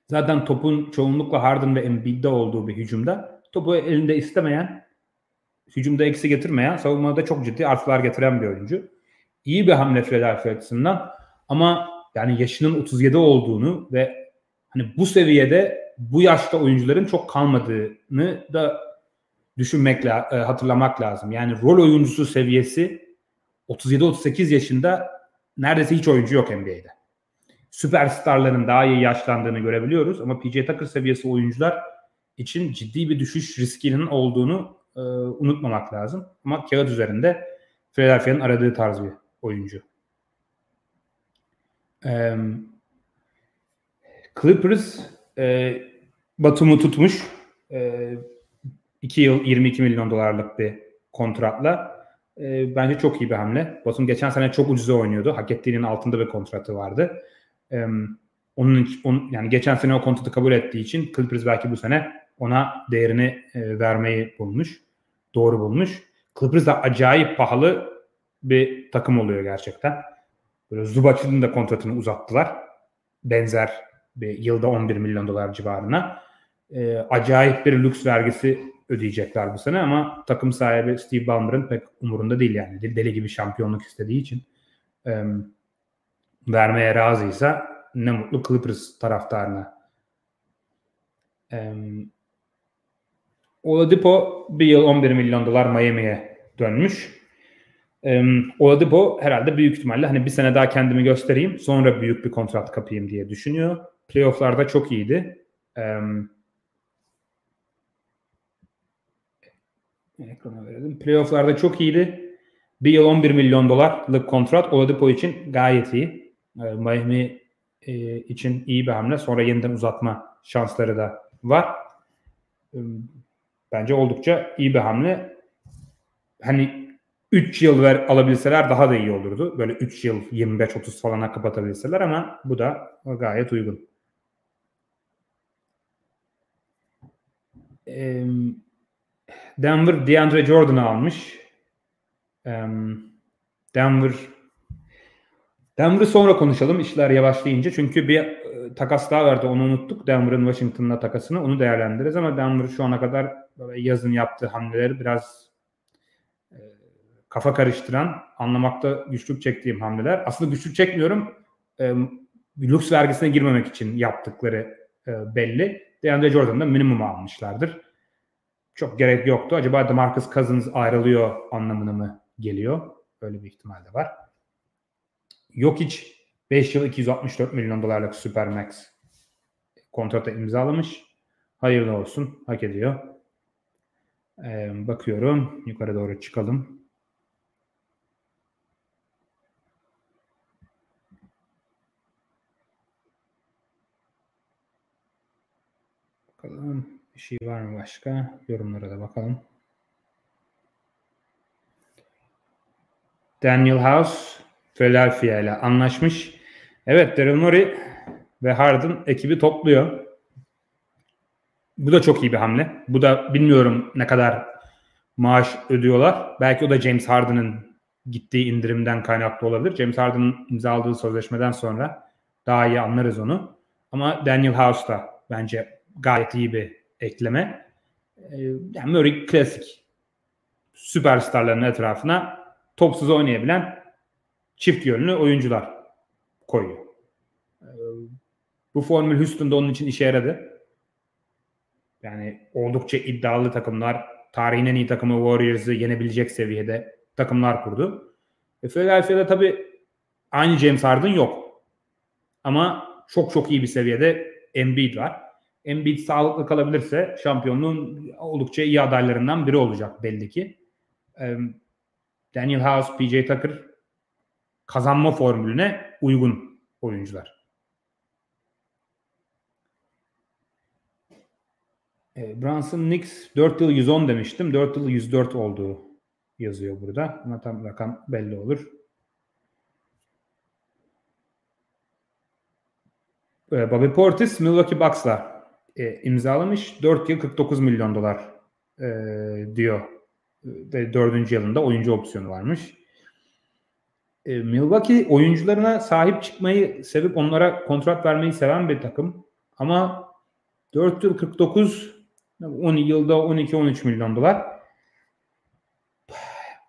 zaten topun çoğunlukla Harden ve Embiid'de olduğu bir hücumda topu elinde istemeyen, hücumda eksi getirmeyen, savunmada çok ciddi artılar getiren bir oyuncu. İyi bir hamle Philadelphia açısından ama yani yaşının 37 olduğunu ve hani bu seviyede bu yaşta oyuncuların çok kalmadığını da düşünmek e, hatırlamak lazım. Yani rol oyuncusu seviyesi 37-38 yaşında neredeyse hiç oyuncu yok NBA'de. Süperstarların daha iyi yaşlandığını görebiliyoruz ama PJ Tucker seviyesi oyuncular için ciddi bir düşüş riskinin olduğunu e, unutmamak lazım. Ama kağıt üzerinde Philadelphia'nın aradığı tarz bir oyuncu. E, Clippers e, Batum'u tutmuş. E, 2 yıl 22 milyon dolarlık bir kontratla. E, bence çok iyi bir hamle. Batum geçen sene çok ucuza oynuyordu. Hak ettiğinin altında bir kontratı vardı. E, onun, on, yani geçen sene o kontratı kabul ettiği için Clippers belki bu sene ona değerini e, vermeyi bulmuş. Doğru bulmuş. Clippers da acayip pahalı bir takım oluyor gerçekten. Böyle Zubac'ın da kontratını uzattılar. Benzer bir yılda 11 milyon dolar civarına. E, acayip bir lüks vergisi ödeyecekler bu sene ama takım sahibi Steve Ballmer'ın pek umurunda değil yani. Deli gibi şampiyonluk istediği için e, vermeye razıysa ne mutlu Clippers taraftarına. E, Oladipo bir yıl 11 milyon dolar Miami'ye dönmüş. E, Oladipo herhalde büyük ihtimalle hani bir sene daha kendimi göstereyim sonra büyük bir kontrat kapayım diye düşünüyor. Playoff'larda çok iyiydi. E, Ekrana verelim. Playoff'larda çok iyiydi. Bir yıl 11 milyon dolarlık kontrat Oladipo için gayet iyi. Ee, Miami e, için iyi bir hamle. Sonra yeniden uzatma şansları da var. Bence oldukça iyi bir hamle. Hani 3 yıl ver alabilseler daha da iyi olurdu. Böyle 3 yıl 25-30 falana kapatabilseler ama bu da gayet uygun. Denver DeAndre Jordan'ı almış. Denver Denver'ı sonra konuşalım işler yavaşlayınca. Çünkü bir e, takas daha verdi onu unuttuk. Denver'ın Washington'la takasını onu değerlendiririz ama Denver şu ana kadar yazın yaptığı hamleleri biraz e, kafa karıştıran, anlamakta güçlük çektiğim hamleler. Aslında güçlük çekmiyorum. E, lüks vergisine girmemek için yaptıkları e, belli. DeAndre Jordan'da minimum almışlardır çok gerek yoktu. Acaba DeMarcus Cousins ayrılıyor anlamına mı geliyor? Böyle bir ihtimal de var. Yok hiç 5 yıl 264 milyon dolarlık Supermax kontrata imzalamış. Hayırlı olsun. Hak ediyor. Bakıyorum. Yukarı doğru çıkalım. Bakalım. Bir şey var mı başka? Yorumlara da bakalım. Daniel House Philadelphia ile anlaşmış. Evet Daryl Morey ve Harden ekibi topluyor. Bu da çok iyi bir hamle. Bu da bilmiyorum ne kadar maaş ödüyorlar. Belki o da James Harden'ın gittiği indirimden kaynaklı olabilir. James Harden'ın imzaladığı sözleşmeden sonra daha iyi anlarız onu. Ama Daniel House da bence gayet iyi bir ekleme. Ee, yani Murray klasik süperstarların etrafına topsuz oynayabilen çift yönlü oyuncular koyuyor. Ee, bu formül Houston'da onun için işe yaradı. Yani oldukça iddialı takımlar, tarihin en iyi takımı Warriors'ı yenebilecek seviyede takımlar kurdu. E Philadelphia'da tabii aynı James Harden yok. Ama çok çok iyi bir seviyede Embiid var. Embiid sağlıklı kalabilirse şampiyonluğun oldukça iyi adaylarından biri olacak belli ki. Daniel House, PJ Tucker kazanma formülüne uygun oyuncular. Brunson Knicks 4 yıl 110 demiştim. 4 yıl 104 olduğu yazıyor burada. Ama tam rakam belli olur. Bobby Portis Milwaukee Bucks'la e, imzalamış. 4 yıl 49 milyon dolar e, diyor ve dördüncü yılında oyuncu opsiyonu varmış. E, Milwaukee oyuncularına sahip çıkmayı sevip onlara kontrat vermeyi seven bir takım. Ama 4 yıl 49 10 yılda 12-13 milyon dolar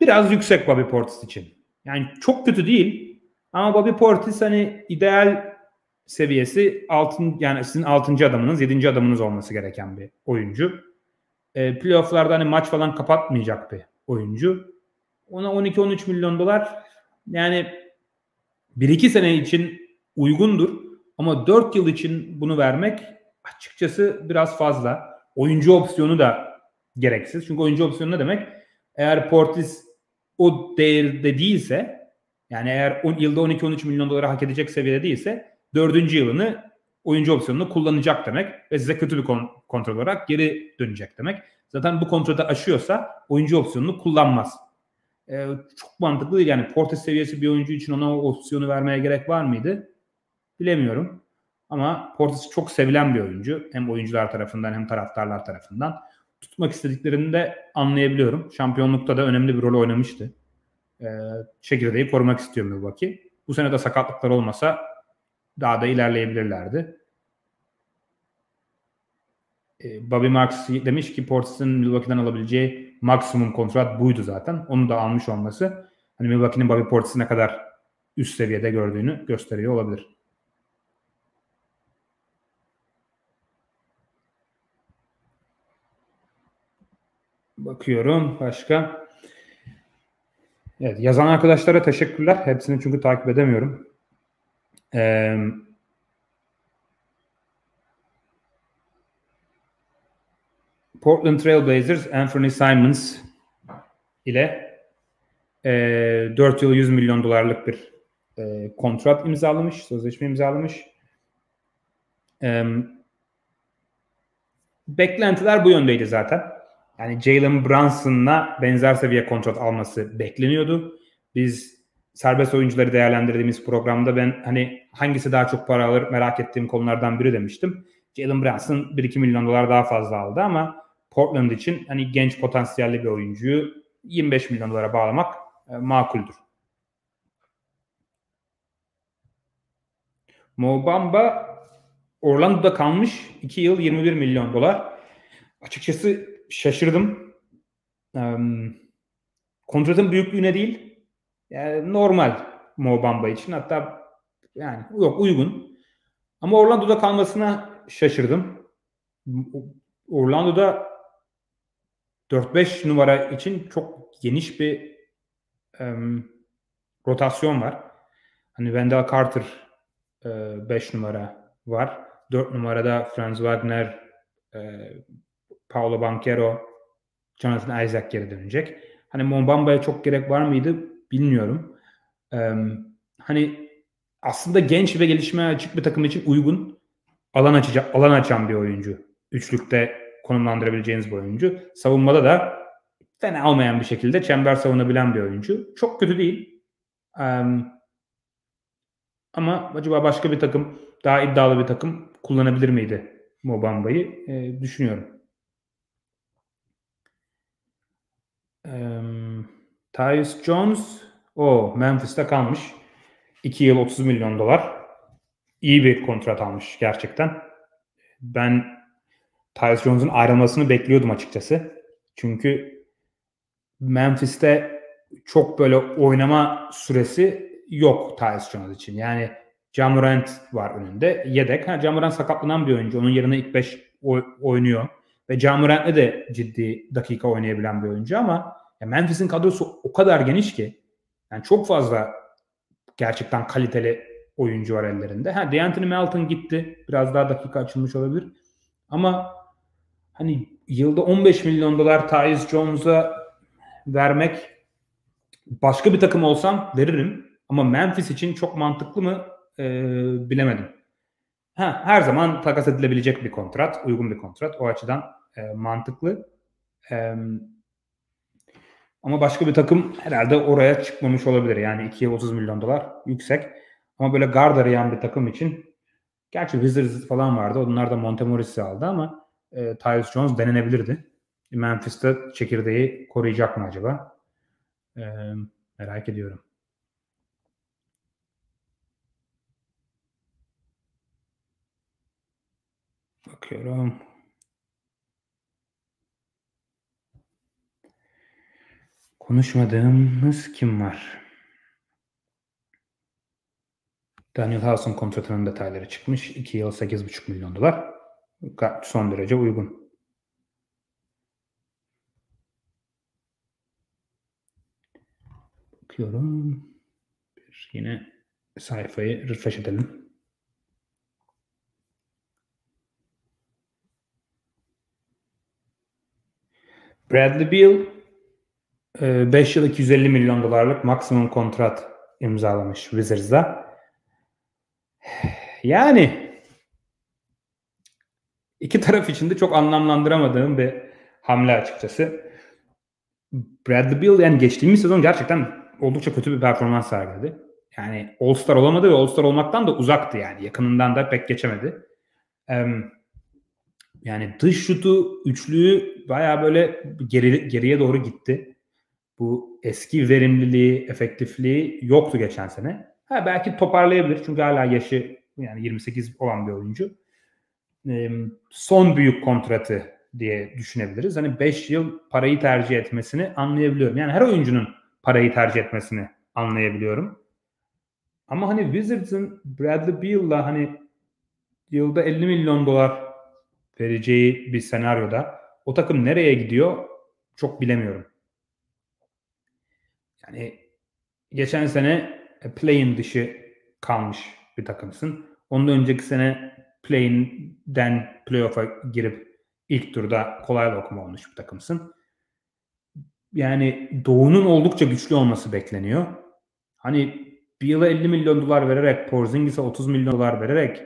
biraz yüksek Bobby Portis için. Yani çok kötü değil ama Bobby Portis hani ideal seviyesi altın yani sizin 6. adamınız 7. adamınız olması gereken bir oyuncu. E, playoff'larda hani maç falan kapatmayacak bir oyuncu. Ona 12-13 milyon dolar yani 1-2 sene için uygundur ama 4 yıl için bunu vermek açıkçası biraz fazla. Oyuncu opsiyonu da gereksiz. Çünkü oyuncu opsiyonu ne demek? Eğer Portis o değerde değilse yani eğer 10 yılda 12-13 milyon dolara hak edecek seviyede değilse dördüncü yılını oyuncu opsiyonunu kullanacak demek ve size kötü bir kon- kontrol olarak geri dönecek demek. Zaten bu kontratı aşıyorsa oyuncu opsiyonunu kullanmaz. Ee, çok mantıklı değil yani Portis seviyesi bir oyuncu için ona o opsiyonu vermeye gerek var mıydı? Bilemiyorum. Ama Portis çok sevilen bir oyuncu. Hem oyuncular tarafından hem taraftarlar tarafından. Tutmak istediklerini de anlayabiliyorum. Şampiyonlukta da önemli bir rol oynamıştı. Ee, çekirdeği korumak istiyor Milwaukee. Bu sene de sakatlıklar olmasa daha da ilerleyebilirlerdi. Ee, Bobby Marks demiş ki Portis'in Milwaukee'den alabileceği maksimum kontrat buydu zaten. Onu da almış olması hani Milwaukee'nin Bobby Portis'i ne kadar üst seviyede gördüğünü gösteriyor olabilir. Bakıyorum başka. Evet, yazan arkadaşlara teşekkürler. Hepsini çünkü takip edemiyorum. Ee, Portland Trail Blazers Anthony Simons ile e, 4 yıl 100 milyon dolarlık bir e, kontrat imzalamış, sözleşme imzalamış. E, beklentiler bu yöndeydi zaten. Yani Jalen Brunson'la benzer seviye kontrat alması bekleniyordu. Biz serbest oyuncuları değerlendirdiğimiz programda ben hani hangisi daha çok para alır merak ettiğim konulardan biri demiştim. Jalen Brunson 1-2 milyon dolar daha fazla aldı ama Portland için hani genç potansiyelli bir oyuncuyu 25 milyon dolara bağlamak e, makuldür. Mobamba Orlando'da kalmış 2 yıl 21 milyon dolar. Açıkçası şaşırdım. Kontratın büyüklüğüne değil yani normal Mobamba için hatta yani yok uygun. Ama Orlando'da kalmasına şaşırdım. Orlando'da 4-5 numara için çok geniş bir um, rotasyon var. Hani Wendell Carter 5 e, numara var. 4 numarada Franz Wagner, e, Paulo Banquero, Jonathan Isaac geri dönecek. Hani Mombamba'ya çok gerek var mıydı bilmiyorum. Ee, hani aslında genç ve gelişmeye açık bir takım için uygun alan açacak alan açan bir oyuncu. Üçlükte konumlandırabileceğiniz bir oyuncu. Savunmada da fena olmayan bir şekilde çember savunabilen bir oyuncu. Çok kötü değil. Ee, ama acaba başka bir takım, daha iddialı bir takım kullanabilir miydi Mobamba'yı ee, düşünüyorum. Tyus Jones o Memphis'te kalmış. 2 yıl 30 milyon dolar. İyi bir kontrat almış gerçekten. Ben Tyus Jones'un ayrılmasını bekliyordum açıkçası. Çünkü Memphis'te çok böyle oynama süresi yok Tyus Jones için. Yani Jamorant var önünde. Yedek. Ha, Jamorant sakatlanan bir oyuncu. Onun yerine ilk 5 oynuyor. Ve Jamorant'le de ciddi dakika oynayabilen bir oyuncu ama ya Memphis'in kadrosu o kadar geniş ki yani çok fazla gerçekten kaliteli oyuncu var ellerinde. Ha DeAnthony Melton gitti. Biraz daha dakika açılmış olabilir. Ama hani yılda 15 milyon dolar Tyus Jones'a vermek başka bir takım olsam veririm. Ama Memphis için çok mantıklı mı e, bilemedim. Ha, her zaman takas edilebilecek bir kontrat, uygun bir kontrat. O açıdan e, mantıklı. E, ama başka bir takım herhalde oraya çıkmamış olabilir. Yani 2 yıl 30 milyon dolar yüksek. Ama böyle guard arayan bir takım için gerçi Wizards falan vardı. Onlar da Montemoris'i aldı ama e, Tyus Jones denenebilirdi. Memphis'te çekirdeği koruyacak mı acaba? Ee, merak ediyorum. Bakıyorum. Konuşmadığımız kim var? Daniel House'un kontratının detayları çıkmış. 2 yıl 8,5 milyon dolar. Son derece uygun. Bakıyorum. Bir yine sayfayı refresh edelim. Bradley Beal 5 yıl 250 milyon dolarlık maksimum kontrat imzalamış Wizards'da. Yani iki taraf için de çok anlamlandıramadığım bir hamle açıkçası. Bradley Beal yani geçtiğimiz sezon gerçekten oldukça kötü bir performans sergiledi. Yani All-Star olamadı ve All-Star olmaktan da uzaktı yani. Yakınından da pek geçemedi. Yani dış şutu, üçlüğü baya böyle geri, geriye doğru gitti. Bu eski verimliliği, efektifliği yoktu geçen sene. Ha, belki toparlayabilir çünkü hala yaşı yani 28 olan bir oyuncu. son büyük kontratı diye düşünebiliriz. Hani 5 yıl parayı tercih etmesini anlayabiliyorum. Yani her oyuncunun parayı tercih etmesini anlayabiliyorum. Ama hani Wizards'ın Bradley Beal'la hani yılda 50 milyon dolar vereceği bir senaryoda o takım nereye gidiyor çok bilemiyorum. Yani geçen sene play-in dışı kalmış bir takımsın. Ondan önceki sene play-in'den playoff'a girip ilk turda kolay lokma olmuş bir takımsın. Yani Doğu'nun oldukça güçlü olması bekleniyor. Hani bir yıla 50 milyon dolar vererek, Porzingis'e 30 milyon dolar vererek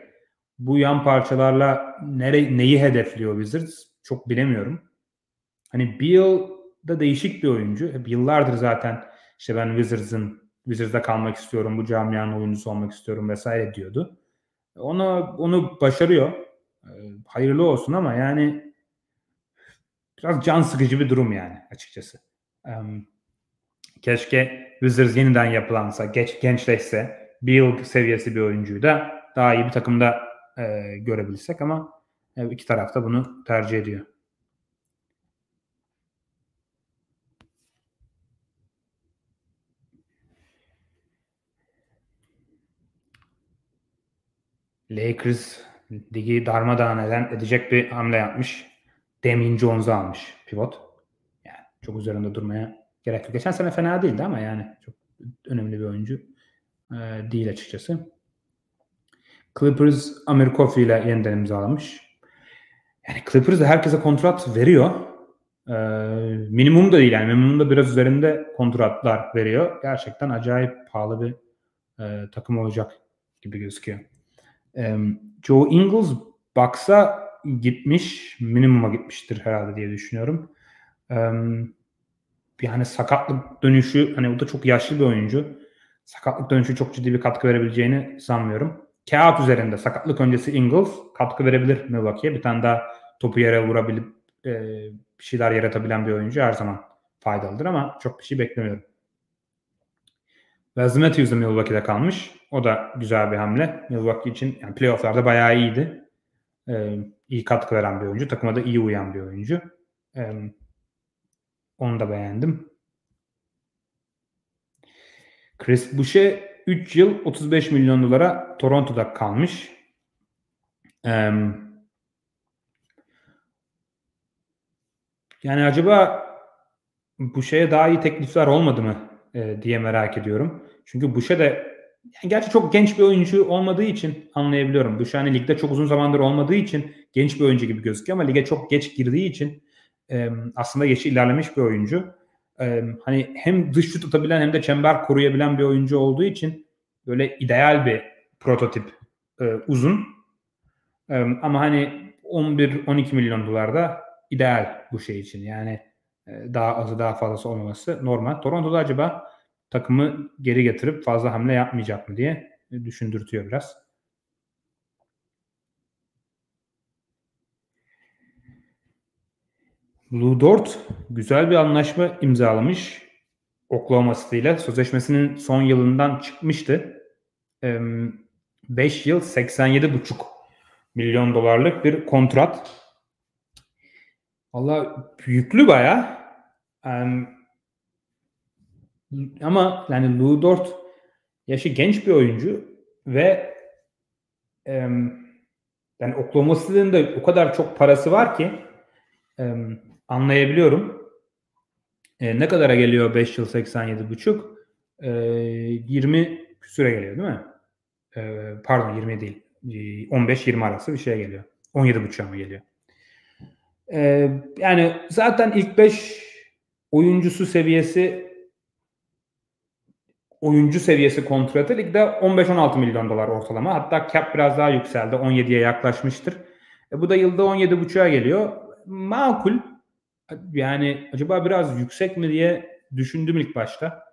bu yan parçalarla nere, neyi hedefliyor Wizards çok bilemiyorum. Hani Beal da değişik bir oyuncu. Hep yıllardır zaten işte ben Wizards'ın Wizards'da kalmak istiyorum, bu camianın oyuncusu olmak istiyorum vesaire diyordu. Onu onu başarıyor. Ee, hayırlı olsun ama yani biraz can sıkıcı bir durum yani açıkçası. Keşke Wizards yeniden yapılansa, geç, gençleşse, Beal seviyesi bir oyuncuyu da daha iyi bir takımda e, görebilirsek ama e, iki taraf da bunu tercih ediyor. Lakers ligi darmadağın eden edecek bir hamle yapmış. Damian Jones'u almış pivot. Yani çok üzerinde durmaya gerek yok. Geçen sene fena değildi ama yani çok önemli bir oyuncu e, değil açıkçası. Clippers Amir Coffey ile yeniden imzalamış. Yani Clippers de herkese kontrat veriyor. Ee, minimum da değil yani minimum da biraz üzerinde kontratlar veriyor. Gerçekten acayip pahalı bir e, takım olacak gibi gözüküyor. Joe Ingles Bucks'a gitmiş. Minimuma gitmiştir herhalde diye düşünüyorum. E, yani sakatlık dönüşü hani o da çok yaşlı bir oyuncu. Sakatlık dönüşü çok ciddi bir katkı verebileceğini sanmıyorum kağıt üzerinde sakatlık öncesi Ingles katkı verebilir Milwaukee'ye. Bir tane daha topu yere vurabilip e, bir şeyler yaratabilen bir oyuncu her zaman faydalıdır ama çok bir şey beklemiyorum. Wesley Matthews da Milwaukee'de kalmış. O da güzel bir hamle. Milwaukee için yani playofflarda bayağı iyiydi. Ee, iyi katkı veren bir oyuncu. Takıma da iyi uyan bir oyuncu. Ee, onu da beğendim. Chris Boucher 3 yıl 35 milyon dolara Toronto'da kalmış. Ee, yani acaba bu şeye daha iyi teklifler olmadı mı e, diye merak ediyorum. Çünkü Buşe de yani gerçi çok genç bir oyuncu olmadığı için anlayabiliyorum. Buşe hani ligde çok uzun zamandır olmadığı için genç bir oyuncu gibi gözüküyor ama lige çok geç girdiği için e, aslında yaşı ilerlemiş bir oyuncu e, hani hem dış şut atabilen hem de çember koruyabilen bir oyuncu olduğu için böyle ideal bir prototip e, uzun. E, ama hani 11-12 milyon dolar da ideal bu şey için. Yani daha azı daha fazlası olmaması normal. Toronto'da acaba takımı geri getirip fazla hamle yapmayacak mı diye düşündürtüyor biraz. Lou Dort güzel bir anlaşma imzalamış Oklahoma City ile. Sözleşmesinin son yılından çıkmıştı. 5 yıl 87,5 milyon dolarlık bir kontrat. Valla yüklü baya. ama yani Lou yaşı genç bir oyuncu ve yani Oklahoma City'nin de o kadar çok parası var ki anlayabiliyorum. E, ne kadara geliyor 5 yıl 87 buçuk? E, 20 küsüre geliyor değil mi? E, pardon 20 değil. 15-20 arası bir şeye geliyor. 17 buçuğa mı geliyor? E, yani zaten ilk 5 oyuncusu seviyesi oyuncu seviyesi kontratı ligde 15-16 milyon dolar ortalama. Hatta cap biraz daha yükseldi. 17'ye yaklaşmıştır. E, bu da yılda 17,5'a geliyor. Makul. Yani acaba biraz yüksek mi diye düşündüm ilk başta.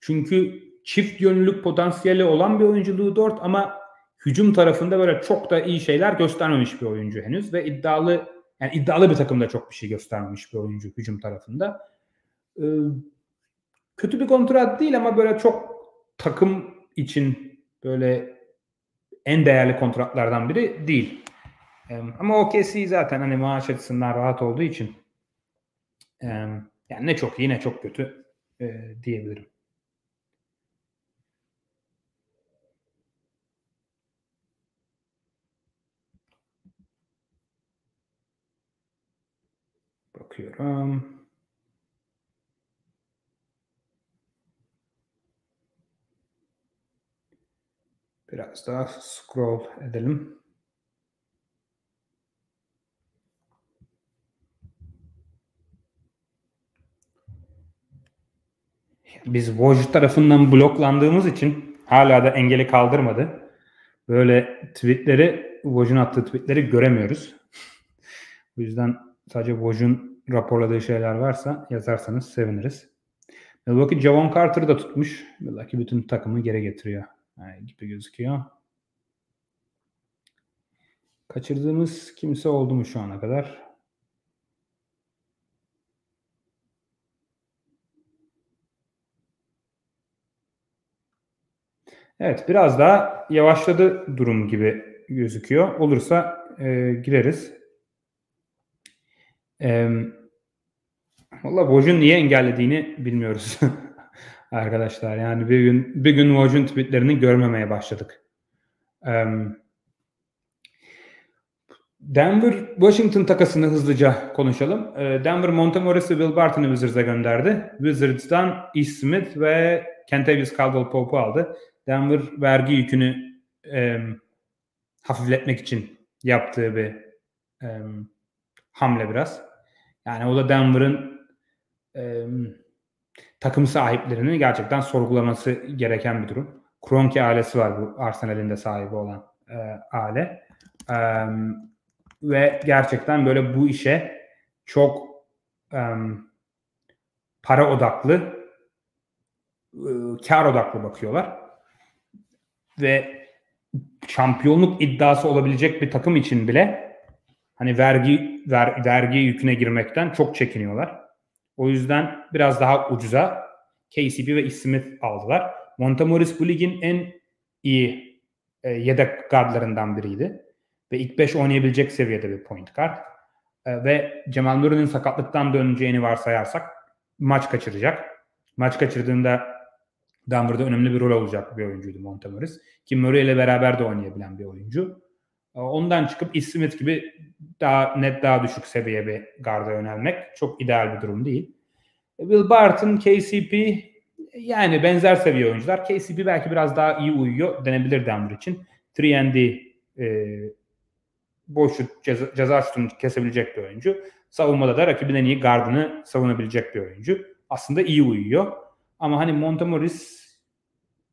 Çünkü çift yönlülük potansiyeli olan bir oyunculuğu Dort ama hücum tarafında böyle çok da iyi şeyler göstermemiş bir oyuncu henüz ve iddialı yani iddialı bir takımda çok bir şey göstermemiş bir oyuncu hücum tarafında. Kötü bir kontrat değil ama böyle çok takım için böyle en değerli kontratlardan biri değil. Ama OKC zaten hani maaş açısından rahat olduğu için yani ne çok iyi ne çok kötü e, diyebilirim. Bakıyorum. Biraz daha scroll edelim. Biz Woj tarafından bloklandığımız için hala da engeli kaldırmadı. Böyle tweetleri, Woj'un attığı tweetleri göremiyoruz. Bu yüzden sadece Woj'un raporladığı şeyler varsa yazarsanız seviniriz. Milwaukee Javon Carter'ı da tutmuş. Milwaukee bütün takımı geri getiriyor yani gibi gözüküyor. Kaçırdığımız kimse oldu mu şu ana kadar? Evet biraz daha yavaşladı durum gibi gözüküyor. Olursa e, gireriz. E, Valla Woj'un niye engellediğini bilmiyoruz arkadaşlar. Yani bir gün bir gün Woj'un tweetlerini görmemeye başladık. E, Denver Washington takasını hızlıca konuşalım. E, Denver Montemoris'i Will Barton'ı Wizards'a gönderdi. Wizards'dan E. Smith ve Kentavious Caldwell Pope'u aldı. Denver vergi yükünü e, hafifletmek için yaptığı bir e, hamle biraz. Yani o da Denver'ın e, takım sahiplerinin gerçekten sorgulaması gereken bir durum. Kroenke ailesi var bu Arsenal'in de sahibi olan e, aile. E, ve gerçekten böyle bu işe çok e, para odaklı, e, kar odaklı bakıyorlar ve şampiyonluk iddiası olabilecek bir takım için bile hani vergi ver, vergi yüküne girmekten çok çekiniyorlar. O yüzden biraz daha ucuza KCP ve Smith aldılar. Montemoris bu ligin en iyi e, yedek gardlarından biriydi. Ve ilk 5 oynayabilecek seviyede bir point guard. E, ve Cemal Nuri'nin sakatlıktan döneceğini varsayarsak maç kaçıracak. Maç kaçırdığında Denver'da önemli bir rol olacak bir oyuncuydu Montemoris. Ki Murray ile beraber de oynayabilen bir oyuncu. Ee, ondan çıkıp Smith gibi daha net daha düşük seviye bir garda yönelmek çok ideal bir durum değil. Will Barton, KCP yani benzer seviye oyuncular. KCP belki biraz daha iyi uyuyor denebilir Denver için. 3 e, boş şut, ceza, ceza şutunu kesebilecek bir oyuncu. Savunmada da rakibin en iyi gardını savunabilecek bir oyuncu. Aslında iyi uyuyor. Ama hani Montemoris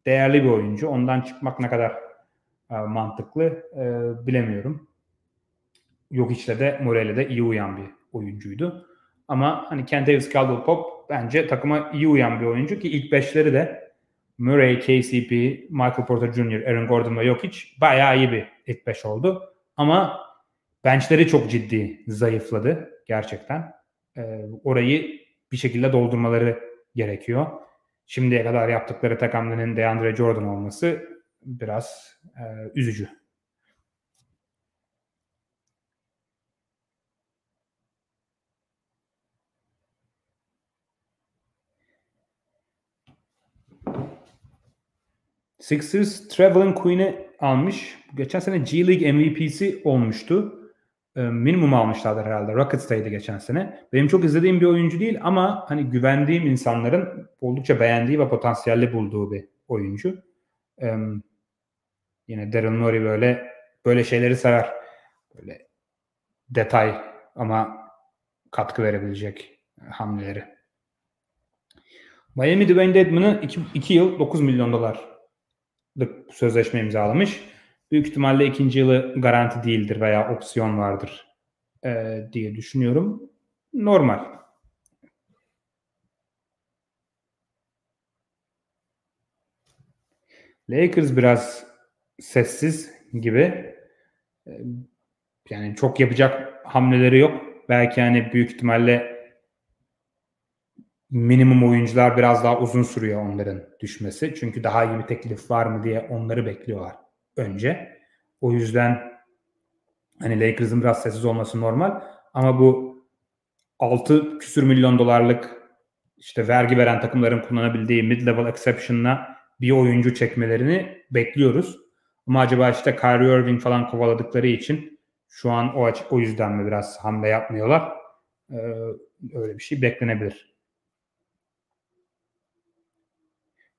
değerli bir oyuncu. Ondan çıkmak ne kadar mantıklı e, bilemiyorum. Yok işte de Morel'e de iyi uyan bir oyuncuydu. Ama hani Kentavious Caldwell Pop bence takıma iyi uyan bir oyuncu ki ilk beşleri de Murray, KCP, Michael Porter Jr., Aaron Gordon ve Jokic bayağı iyi bir ilk beş oldu. Ama benchleri çok ciddi zayıfladı gerçekten. E, orayı bir şekilde doldurmaları gerekiyor. Şimdiye kadar yaptıkları tek hamlenin DeAndre Jordan olması biraz e, üzücü. Sixers Traveling Queen'i almış. Geçen sene G League MVP'si olmuştu. E, minimum almışlardır herhalde. Rockets'taydı geçen sene. Benim çok izlediğim bir oyuncu değil ama hani güvendiğim insanların oldukça beğendiği ve potansiyelli bulduğu bir oyuncu. E, yine Daryl Morey böyle böyle şeyleri sever. Böyle detay ama katkı verebilecek hamleleri. Miami Dwayne Dedman'ı 2 yıl 9 milyon dolar sözleşme imzalamış. Büyük ihtimalle ikinci yılı garanti değildir veya opsiyon vardır e, diye düşünüyorum. Normal. Lakers biraz sessiz gibi. E, yani çok yapacak hamleleri yok. Belki hani büyük ihtimalle minimum oyuncular biraz daha uzun sürüyor onların düşmesi. Çünkü daha iyi bir teklif var mı diye onları bekliyorlar önce. O yüzden hani Lakers'ın biraz sessiz olması normal. Ama bu 6 küsür milyon dolarlık işte vergi veren takımların kullanabildiği mid-level exception'la bir oyuncu çekmelerini bekliyoruz. Ama acaba işte Kyrie Irving falan kovaladıkları için şu an o, o yüzden mi biraz hamle yapmıyorlar? Ee, öyle bir şey beklenebilir.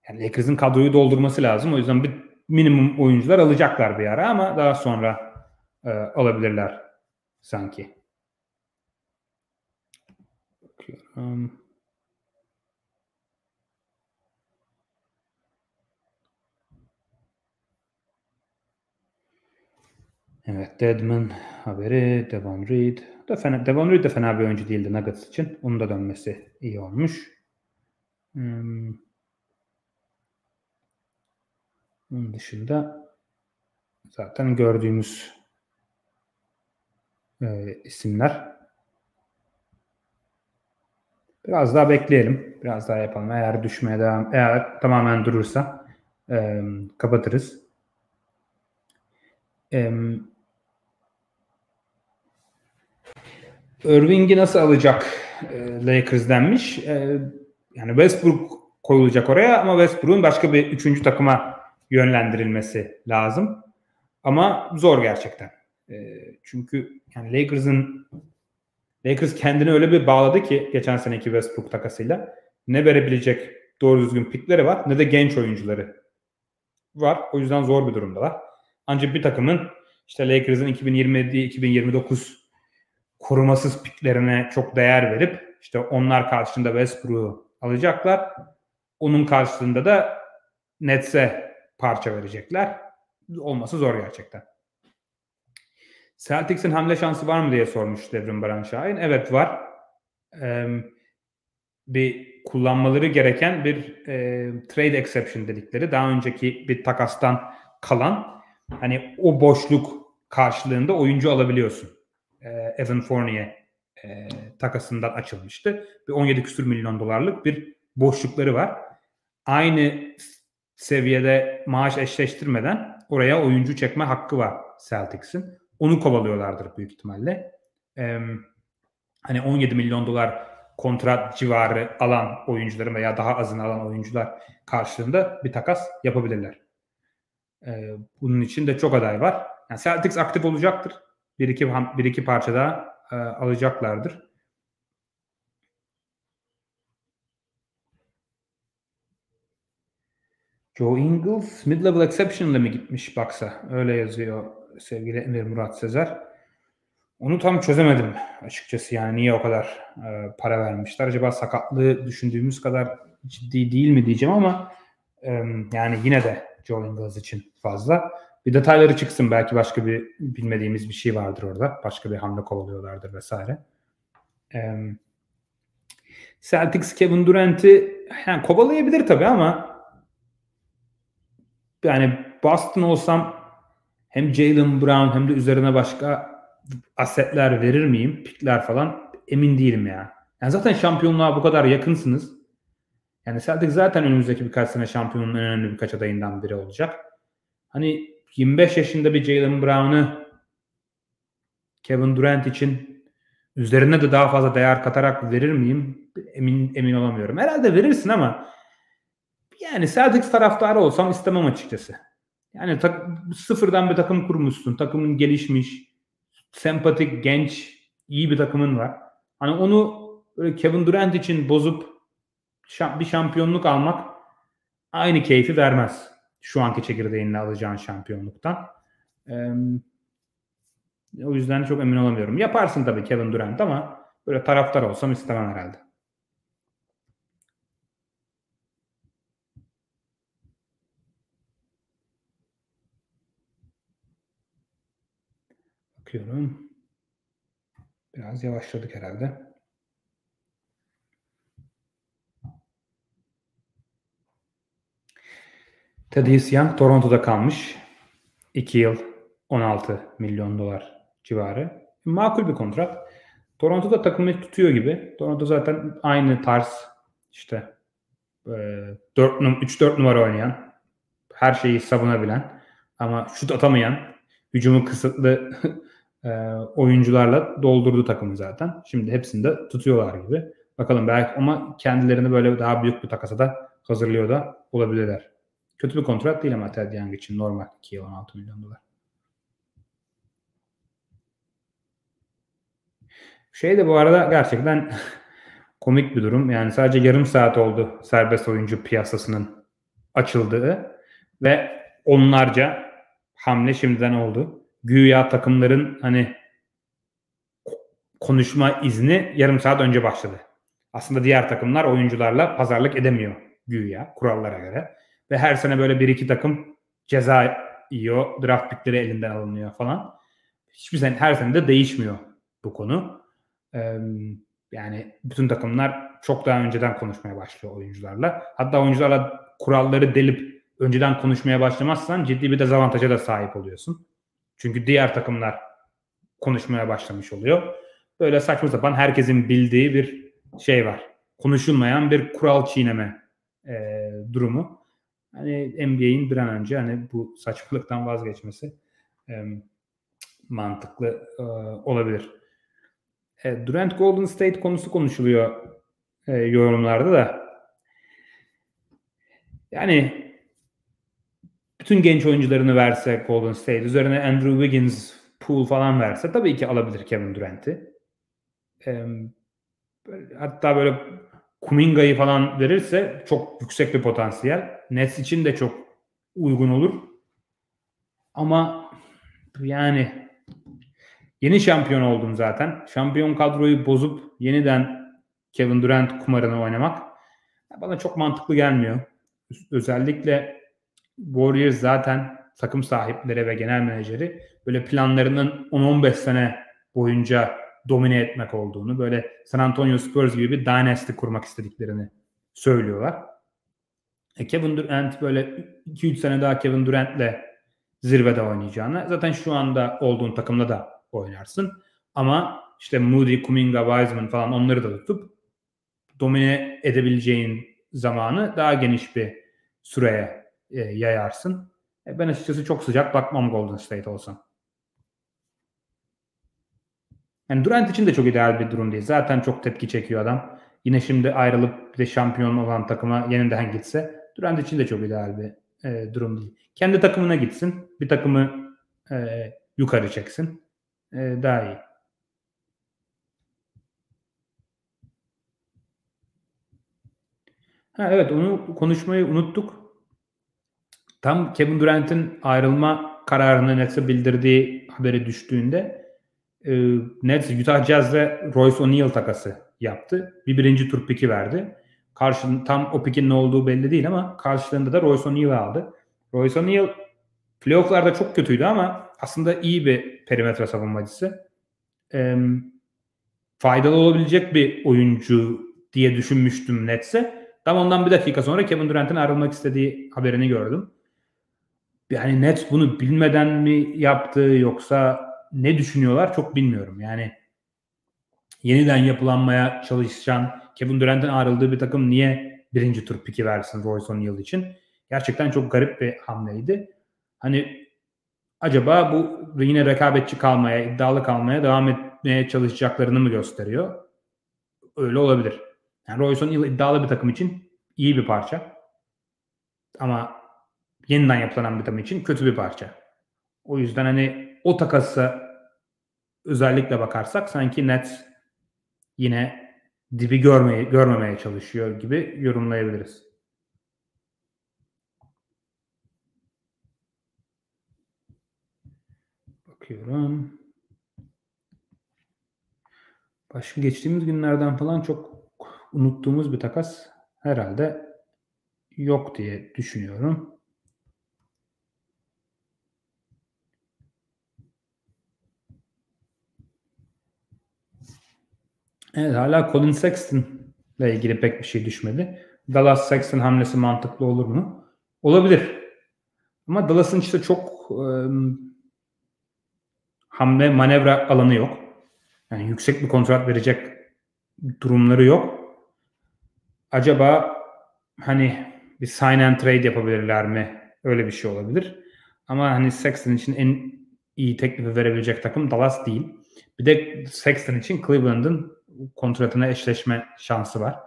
Yani Lakers'ın kadroyu doldurması lazım. O yüzden bir minimum oyuncular alacaklar bir ara ama daha sonra e, alabilirler sanki. Bakıyorum. Evet, Deadman haberi, Devon Reed. De fena, Devon Reed de fena bir oyuncu değildi Nuggets için. Onun da dönmesi iyi olmuş. Hmm. Onun dışında zaten gördüğümüz e, isimler. Biraz daha bekleyelim. Biraz daha yapalım. Eğer düşmeye devam, eğer tamamen durursa e, kapatırız. E, Irving'i nasıl alacak e, Lakers denmiş. E, yani Westbrook koyulacak oraya ama Westbrook'un başka bir üçüncü takıma yönlendirilmesi lazım. Ama zor gerçekten. E, çünkü yani Lakers'ın Lakers kendini öyle bir bağladı ki geçen seneki Westbrook takasıyla ne verebilecek doğru düzgün pikleri var ne de genç oyuncuları var. O yüzden zor bir durumdalar. Ancak bir takımın işte Lakers'ın 2027-2029 korumasız piklerine çok değer verip işte onlar karşılığında Westbrook'u alacaklar. Onun karşılığında da Nets'e parça verecekler. Olması zor gerçekten. Celtics'in hamle şansı var mı diye sormuş Devrim Baran Şahin. Evet var. Ee, bir kullanmaları gereken bir e, trade exception dedikleri daha önceki bir takastan kalan hani o boşluk karşılığında oyuncu alabiliyorsun. Ee, Evan Fournier e, takasından açılmıştı. Bir 17 küsur milyon dolarlık bir boşlukları var. Aynı seviyede maaş eşleştirmeden oraya oyuncu çekme hakkı var Celtics'in. Onu kovalıyorlardır büyük ihtimalle. Ee, hani 17 milyon dolar kontrat civarı alan oyuncuların veya daha azını alan oyuncular karşılığında bir takas yapabilirler. Ee, bunun için de çok aday var. Yani Celtics aktif olacaktır. Bir iki, bir iki parça daha e, alacaklardır. Joe Ingles mid-level exception ile mi gitmiş baksa? Öyle yazıyor sevgili Emir Murat Sezer. Onu tam çözemedim açıkçası yani niye o kadar e, para vermişler. Acaba sakatlığı düşündüğümüz kadar ciddi değil mi diyeceğim ama e, yani yine de Joe Ingles için fazla. Bir detayları çıksın belki başka bir bilmediğimiz bir şey vardır orada. Başka bir hamle kovalıyorlardır vesaire. Celtics Kevin Durant'i yani kovalayabilir tabii ama yani Boston olsam hem Jalen Brown hem de üzerine başka asetler verir miyim? Pikler falan emin değilim ya. Yani zaten şampiyonluğa bu kadar yakınsınız. Yani Celtic zaten önümüzdeki birkaç sene şampiyonun en önemli birkaç adayından biri olacak. Hani 25 yaşında bir Jalen Brown'ı Kevin Durant için üzerine de daha fazla değer katarak verir miyim? Emin emin olamıyorum. Herhalde verirsin ama yani Celtics taraftarı olsam istemem açıkçası. Yani tak, sıfırdan bir takım kurmuşsun. Takımın gelişmiş, sempatik, genç, iyi bir takımın var. Hani onu böyle Kevin Durant için bozup bir şampiyonluk almak aynı keyfi vermez. Şu anki çekirdeğinle alacağın şampiyonluktan. Ee, o yüzden çok emin olamıyorum. Yaparsın tabii Kevin Durant ama böyle taraftar olsam istemem herhalde. Bakıyorum. Biraz yavaşladık herhalde. Thaddeus Young Toronto'da kalmış. 2 yıl 16 milyon dolar civarı. Makul bir kontrat. Toronto'da takımı tutuyor gibi. Toronto zaten aynı tarz işte 3-4 numara oynayan her şeyi savunabilen ama şut atamayan hücumu kısıtlı e, oyuncularla doldurdu takımı zaten. Şimdi hepsini de tutuyorlar gibi. Bakalım belki ama kendilerini böyle daha büyük bir takasa da hazırlıyor da olabilirler. Kötü bir kontrat değil ama Ted Young için normal 2 yıl 16 milyon dolar. Şey de bu arada gerçekten komik bir durum. Yani sadece yarım saat oldu serbest oyuncu piyasasının açıldığı ve onlarca hamle şimdiden oldu. Güya takımların hani konuşma izni yarım saat önce başladı. Aslında diğer takımlar oyuncularla pazarlık edemiyor güya kurallara göre. Ve her sene böyle bir iki takım ceza yiyor. Draft pickleri elinden alınıyor falan. Hiçbir sene her sene de değişmiyor bu konu. Ee, yani bütün takımlar çok daha önceden konuşmaya başlıyor oyuncularla. Hatta oyuncularla kuralları delip önceden konuşmaya başlamazsan ciddi bir dezavantaja da sahip oluyorsun. Çünkü diğer takımlar konuşmaya başlamış oluyor. Böyle saçma sapan herkesin bildiği bir şey var. Konuşulmayan bir kural çiğneme e, durumu. Hani NBA'in bir an önce hani bu saçmalıktan vazgeçmesi e, mantıklı e, olabilir. E, Durant Golden State konusu konuşuluyor e, yorumlarda da. Yani bütün genç oyuncularını verse Golden State üzerine Andrew Wiggins, Poole falan verse tabii ki alabilir Kevin Durant'i. E, hatta böyle Kuminga'yı falan verirse çok yüksek bir potansiyel. Nets için de çok uygun olur. Ama yani yeni şampiyon oldum zaten. Şampiyon kadroyu bozup yeniden Kevin Durant kumarını oynamak bana çok mantıklı gelmiyor. Özellikle Warriors zaten takım sahipleri ve genel menajeri böyle planlarının 10-15 sene boyunca domine etmek olduğunu, böyle San Antonio Spurs gibi bir dynasty kurmak istediklerini söylüyorlar. E Kevin Durant böyle 2-3 sene daha Kevin Durant'le zirvede oynayacağını zaten şu anda olduğun takımda da oynarsın. Ama işte Moody, Kuminga, Wiseman falan onları da tutup domine edebileceğin zamanı daha geniş bir süreye e, yayarsın. E ben açıkçası çok sıcak bakmam Golden State olsam. Yani Durant için de çok ideal bir durum değil. Zaten çok tepki çekiyor adam. Yine şimdi ayrılıp bir de şampiyon olan takıma yeniden gitse Durant için de çok ideal bir e, durum değil. Kendi takımına gitsin. Bir takımı e, yukarı çeksin. E, daha iyi. Ha, evet onu konuşmayı unuttuk. Tam Kevin Durant'in ayrılma kararını Nets'e bildirdiği haberi düştüğünde e, Nets Utah Jazz ve Royce O'Neal takası yaptı. Bir birinci tur piki verdi. Karşılığında tam o pikin ne olduğu belli değil ama karşılığında da Royce O'Neal aldı. Royce O'Neal playofflarda çok kötüydü ama aslında iyi bir perimetre savunmacısı. E, faydalı olabilecek bir oyuncu diye düşünmüştüm Nets'e. Tam ondan bir dakika sonra Kevin Durant'in ayrılmak istediği haberini gördüm. Yani Nets bunu bilmeden mi yaptı yoksa ne düşünüyorlar çok bilmiyorum. Yani yeniden yapılanmaya çalışan Kevin Durant'ın ayrıldığı bir takım niye birinci tur piki versin Royce O'Neal için? Gerçekten çok garip bir hamleydi. Hani acaba bu yine rekabetçi kalmaya, iddialı kalmaya devam etmeye çalışacaklarını mı gösteriyor? Öyle olabilir. Yani Royce O'Neal iddialı bir takım için iyi bir parça. Ama yeniden yapılan bir takım için kötü bir parça. O yüzden hani o takasa özellikle bakarsak sanki net yine dibi görmeye, görmemeye çalışıyor gibi yorumlayabiliriz. Bakıyorum. Başka geçtiğimiz günlerden falan çok unuttuğumuz bir takas herhalde yok diye düşünüyorum. Evet hala Colin Sexton ile ilgili pek bir şey düşmedi. Dallas Sexton hamlesi mantıklı olur mu? Olabilir. Ama Dallas'ın işte çok e, hamle manevra alanı yok. Yani yüksek bir kontrat verecek durumları yok. Acaba hani bir sign and trade yapabilirler mi? Öyle bir şey olabilir. Ama hani Sexton için en iyi teklifi verebilecek takım Dallas değil. Bir de Sexton için Cleveland'ın kontratına eşleşme şansı var.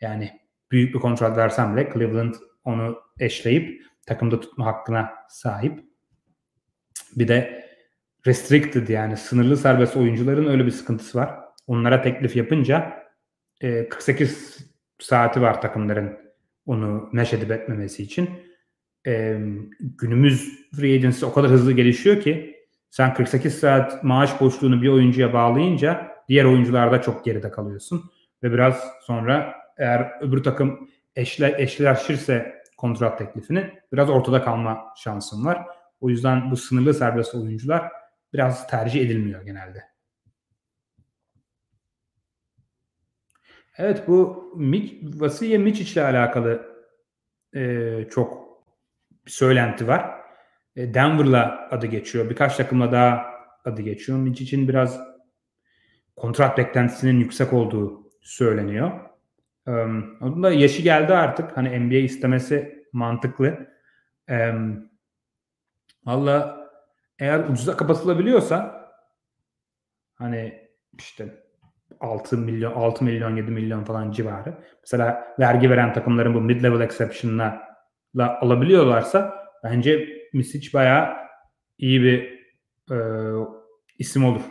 Yani büyük bir kontrat versem bile Cleveland onu eşleyip takımda tutma hakkına sahip. Bir de restricted yani sınırlı serbest oyuncuların öyle bir sıkıntısı var. Onlara teklif yapınca e, 48 saati var takımların onu mesh edip etmemesi için. E, günümüz free agency o kadar hızlı gelişiyor ki sen 48 saat maaş boşluğunu bir oyuncuya bağlayınca diğer oyuncularda çok geride kalıyorsun. Ve biraz sonra eğer öbür takım eşle, eşleşirse kontrat teklifini biraz ortada kalma şansın var. O yüzden bu sınırlı serbest oyuncular biraz tercih edilmiyor genelde. Evet bu Vasilya Miçic ile alakalı e, çok bir söylenti var. E, Denver'la adı geçiyor. Birkaç takımla daha adı geçiyor. Micic'in biraz kontrat beklentisinin yüksek olduğu söyleniyor. Um, onun da yaşı geldi artık. Hani NBA istemesi mantıklı. Valla eğer ucuza kapatılabiliyorsa hani işte 6 milyon 6 milyon 7 milyon falan civarı. Mesela vergi veren takımların bu mid level exception'la alabiliyorlarsa bence Misic bayağı iyi bir e, isim olur.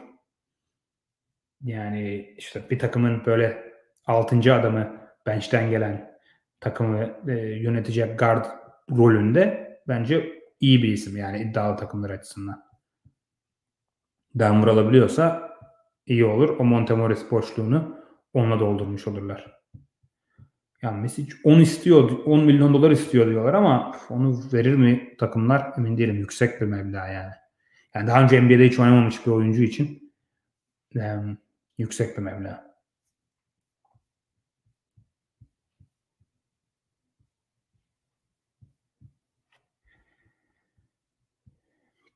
Yani işte bir takımın böyle 6. adamı bench'ten gelen takımı e, yönetecek guard rolünde bence iyi bir isim yani iddialı takımlar açısından. Denver alabiliyorsa iyi olur. O Montemoris boşluğunu onunla doldurmuş olurlar. Yani Messi 10 istiyor, 10 milyon dolar istiyor diyorlar ama onu verir mi takımlar emin değilim. Yüksek bir meblağ yani. Yani daha önce NBA'de hiç oynamamış bir oyuncu için yüksek bir meblağ.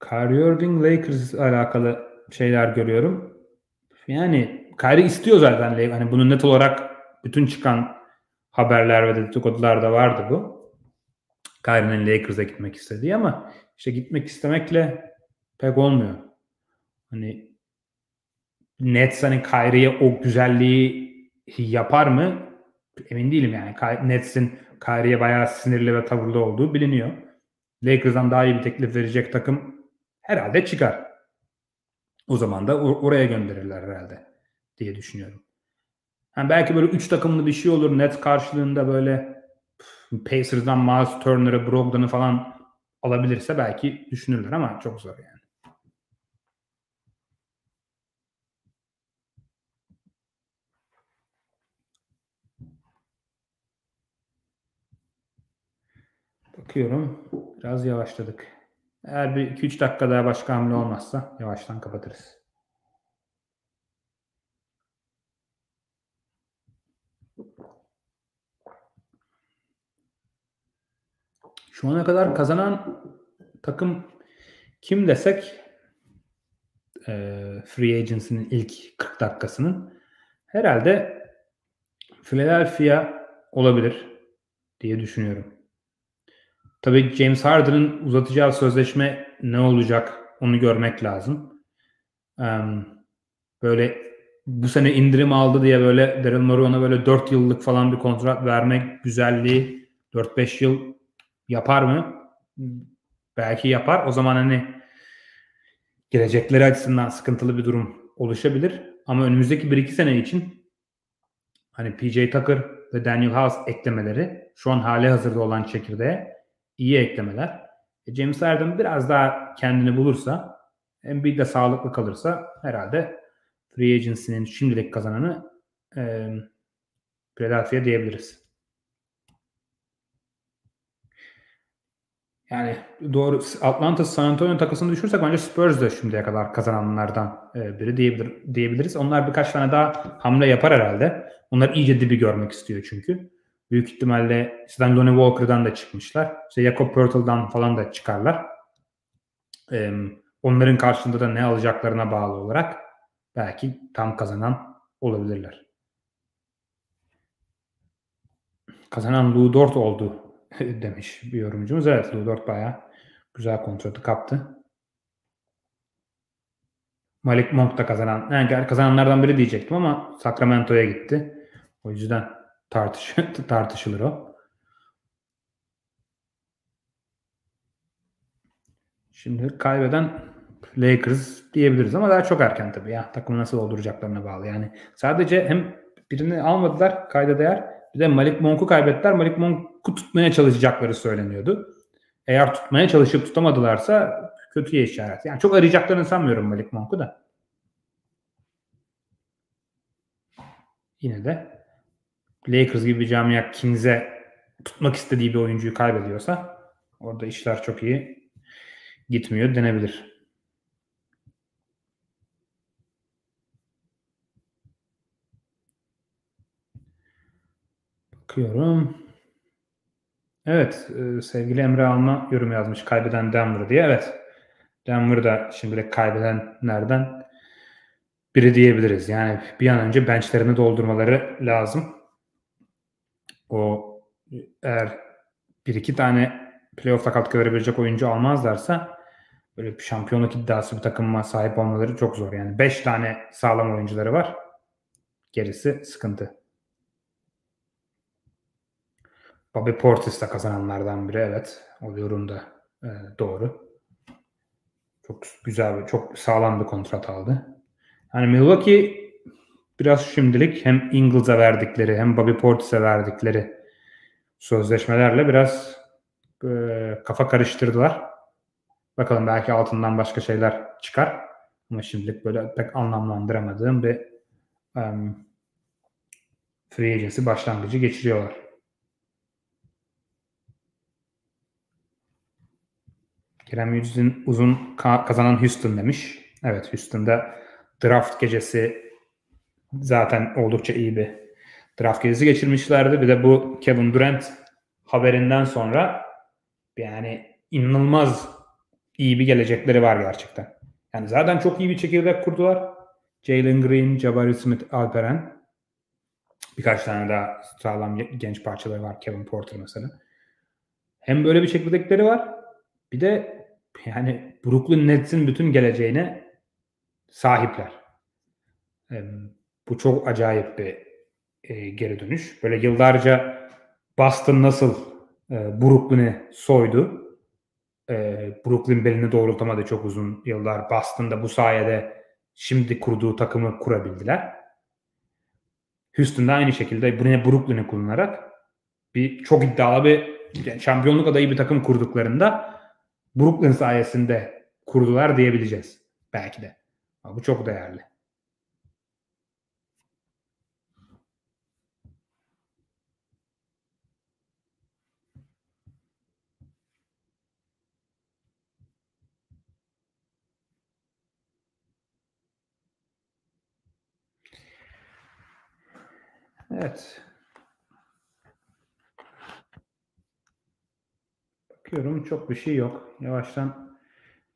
Kyrie Irving Lakers alakalı şeyler görüyorum. Yani Kyrie istiyor zaten. Hani bunu net olarak bütün çıkan haberler ve dedikodular da vardı bu. Kyrie'nin Lakers'a gitmek istediği ama işte gitmek istemekle pek olmuyor. Hani Nets hani Kyrie'ye o güzelliği yapar mı? Emin değilim yani. Nets'in Kyrie'ye bayağı sinirli ve tavırlı olduğu biliniyor. Lakers'dan daha iyi bir teklif verecek takım herhalde çıkar. O zaman da or- oraya gönderirler herhalde diye düşünüyorum. Yani belki böyle üç takımlı bir şey olur. Net karşılığında böyle Pacers'dan Miles Turner'ı, Brogdon'u falan alabilirse belki düşünürler ama çok zor yani. Bakıyorum. Biraz yavaşladık. Eğer bir 2-3 dakika daha başka hamle olmazsa yavaştan kapatırız. Şu ana kadar kazanan takım kim desek e, Free Agency'nin ilk 40 dakikasının Herhalde Philadelphia olabilir diye düşünüyorum. Tabii James Harden'ın uzatacağı sözleşme ne olacak onu görmek lazım. Böyle bu sene indirim aldı diye böyle Daryl Morey ona böyle 4 yıllık falan bir kontrat vermek güzelliği 4-5 yıl yapar mı? Belki yapar. O zaman hani gelecekleri açısından sıkıntılı bir durum oluşabilir. Ama önümüzdeki 1-2 sene için hani PJ Tucker ve Daniel House eklemeleri şu an hali hazırda olan çekirdeğe iyi eklemeler. E James Harden biraz daha kendini bulursa Embiid de sağlıklı kalırsa herhalde free agency'nin şimdilik kazananı e, Philadelphia diyebiliriz. Yani doğru Atlanta San Antonio takısını düşürsek bence Spurs de şimdiye kadar kazananlardan e, biri diyebilir, diyebiliriz. Onlar birkaç tane daha hamle yapar herhalde. Onlar iyice dibi görmek istiyor çünkü. Büyük ihtimalle işte Lonnie Walker'dan da çıkmışlar. İşte Jacob Pertle'dan falan da çıkarlar. Ee, onların karşılığında da ne alacaklarına bağlı olarak belki tam kazanan olabilirler. Kazanan Lou Dort oldu demiş bir yorumcumuz. Evet Lou Dort bayağı güzel kontratı kaptı. Malik Monk da kazanan, yani kazananlardan biri diyecektim ama Sacramento'ya gitti. O yüzden tartış tartışılır o. Şimdi kaybeden Lakers diyebiliriz ama daha çok erken tabii ya. Takımı nasıl dolduracaklarına bağlı. Yani sadece hem birini almadılar kayda değer bir de Malik Monk'u kaybettiler. Malik Monk'u tutmaya çalışacakları söyleniyordu. Eğer tutmaya çalışıp tutamadılarsa kötüye işaret. Yani çok arayacaklarını sanmıyorum Malik Monk'u da. Yine de Lakers gibi bir camia Kings'e tutmak istediği bir oyuncuyu kaybediyorsa orada işler çok iyi gitmiyor denebilir. Bakıyorum. Evet, e, sevgili Emre Alma yorum yazmış kaybeden Denver diye. Evet, Denver da şimdilik kaybedenlerden biri diyebiliriz. Yani bir an önce benchlerini doldurmaları lazım. O eğer bir iki tane playoff'ta katkı verebilecek oyuncu almazlarsa böyle bir şampiyonluk iddiası bir takıma sahip olmaları çok zor. Yani beş tane sağlam oyuncuları var. Gerisi sıkıntı. Bobby Portis de kazananlardan biri evet. O yorum da e, doğru. Çok güzel ve çok sağlam bir kontrat aldı. Yani Milwaukee biraz şimdilik hem Ingles'a verdikleri hem Bobby Portis'e verdikleri sözleşmelerle biraz e, kafa karıştırdılar. Bakalım belki altından başka şeyler çıkar. Ama şimdilik böyle pek anlamlandıramadığım bir um, free agency başlangıcı geçiriyorlar. Kerem Yüz'ün uzun kazanan Houston demiş. Evet Houston'da draft gecesi zaten oldukça iyi bir draft gecesi geçirmişlerdi. Bir de bu Kevin Durant haberinden sonra yani inanılmaz iyi bir gelecekleri var gerçekten. Yani zaten çok iyi bir çekirdek kurdular. Jalen Green, Jabari Smith, Alperen. Birkaç tane daha sağlam genç parçaları var. Kevin Porter mesela. Hem böyle bir çekirdekleri var. Bir de yani Brooklyn Nets'in bütün geleceğine sahipler. Bu çok acayip bir e, geri dönüş. Böyle yıllarca Boston nasıl e, Brooklyn'i soydu. E, Brooklyn belini doğrultamadı çok uzun yıllar. Boston'da bu sayede şimdi kurduğu takımı kurabildiler. Houston'da aynı şekilde yine Brooklyn'i kullanarak bir çok iddialı bir şampiyonluk adayı bir takım kurduklarında Brooklyn sayesinde kurdular diyebileceğiz. Belki de. Ama bu çok değerli. Evet. Bakıyorum çok bir şey yok. Yavaştan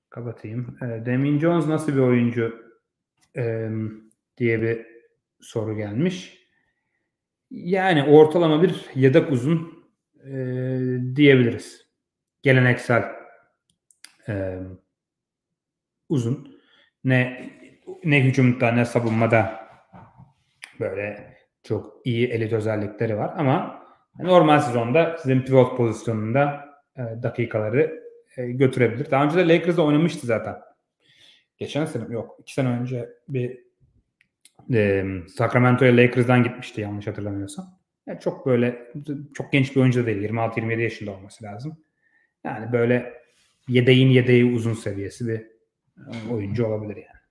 kapatayım. E, Demin Jones nasıl bir oyuncu e, diye bir soru gelmiş. Yani ortalama bir yedek uzun e, diyebiliriz. Geleneksel e, uzun. Ne ne hücumda ne savunmada böyle çok iyi elit özellikleri var ama normal sezonda sizin pivot pozisyonunda e, dakikaları e, götürebilir. Daha önce de Lakers'da oynamıştı zaten. Geçen sene yok. iki sene önce bir e, Sacramento'ya Lakers'dan gitmişti yanlış hatırlamıyorsam. Yani çok böyle çok genç bir oyuncu değil. 26-27 yaşında olması lazım. Yani böyle yedeğin yedeği uzun seviyesi bir oyuncu olabilir yani.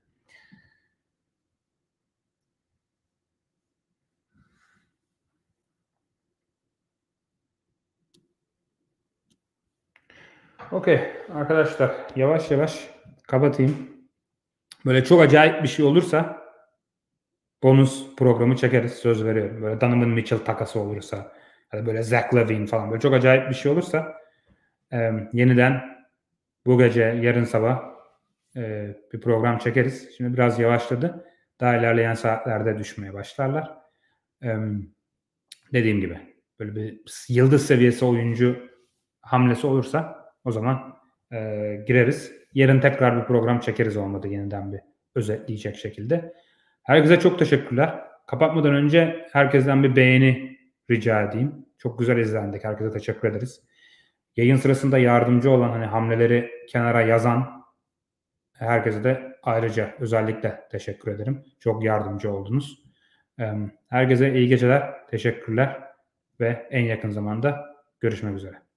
Okey arkadaşlar yavaş yavaş kapatayım. Böyle çok acayip bir şey olursa bonus programı çekeriz söz veriyorum. Böyle Donovan Mitchell takası olursa ya da böyle Zach Levine falan böyle çok acayip bir şey olursa e, yeniden bu gece yarın sabah e, bir program çekeriz. Şimdi biraz yavaşladı. Daha ilerleyen saatlerde düşmeye başlarlar. E, dediğim gibi böyle bir yıldız seviyesi oyuncu hamlesi olursa o zaman e, gireriz. Yarın tekrar bir program çekeriz olmadı yeniden bir özetleyecek şekilde. Herkese çok teşekkürler. Kapatmadan önce herkesten bir beğeni rica edeyim. Çok güzel izlendik. Herkese teşekkür ederiz. Yayın sırasında yardımcı olan hani hamleleri kenara yazan herkese de ayrıca özellikle teşekkür ederim. Çok yardımcı oldunuz. Herkese iyi geceler, teşekkürler ve en yakın zamanda görüşmek üzere.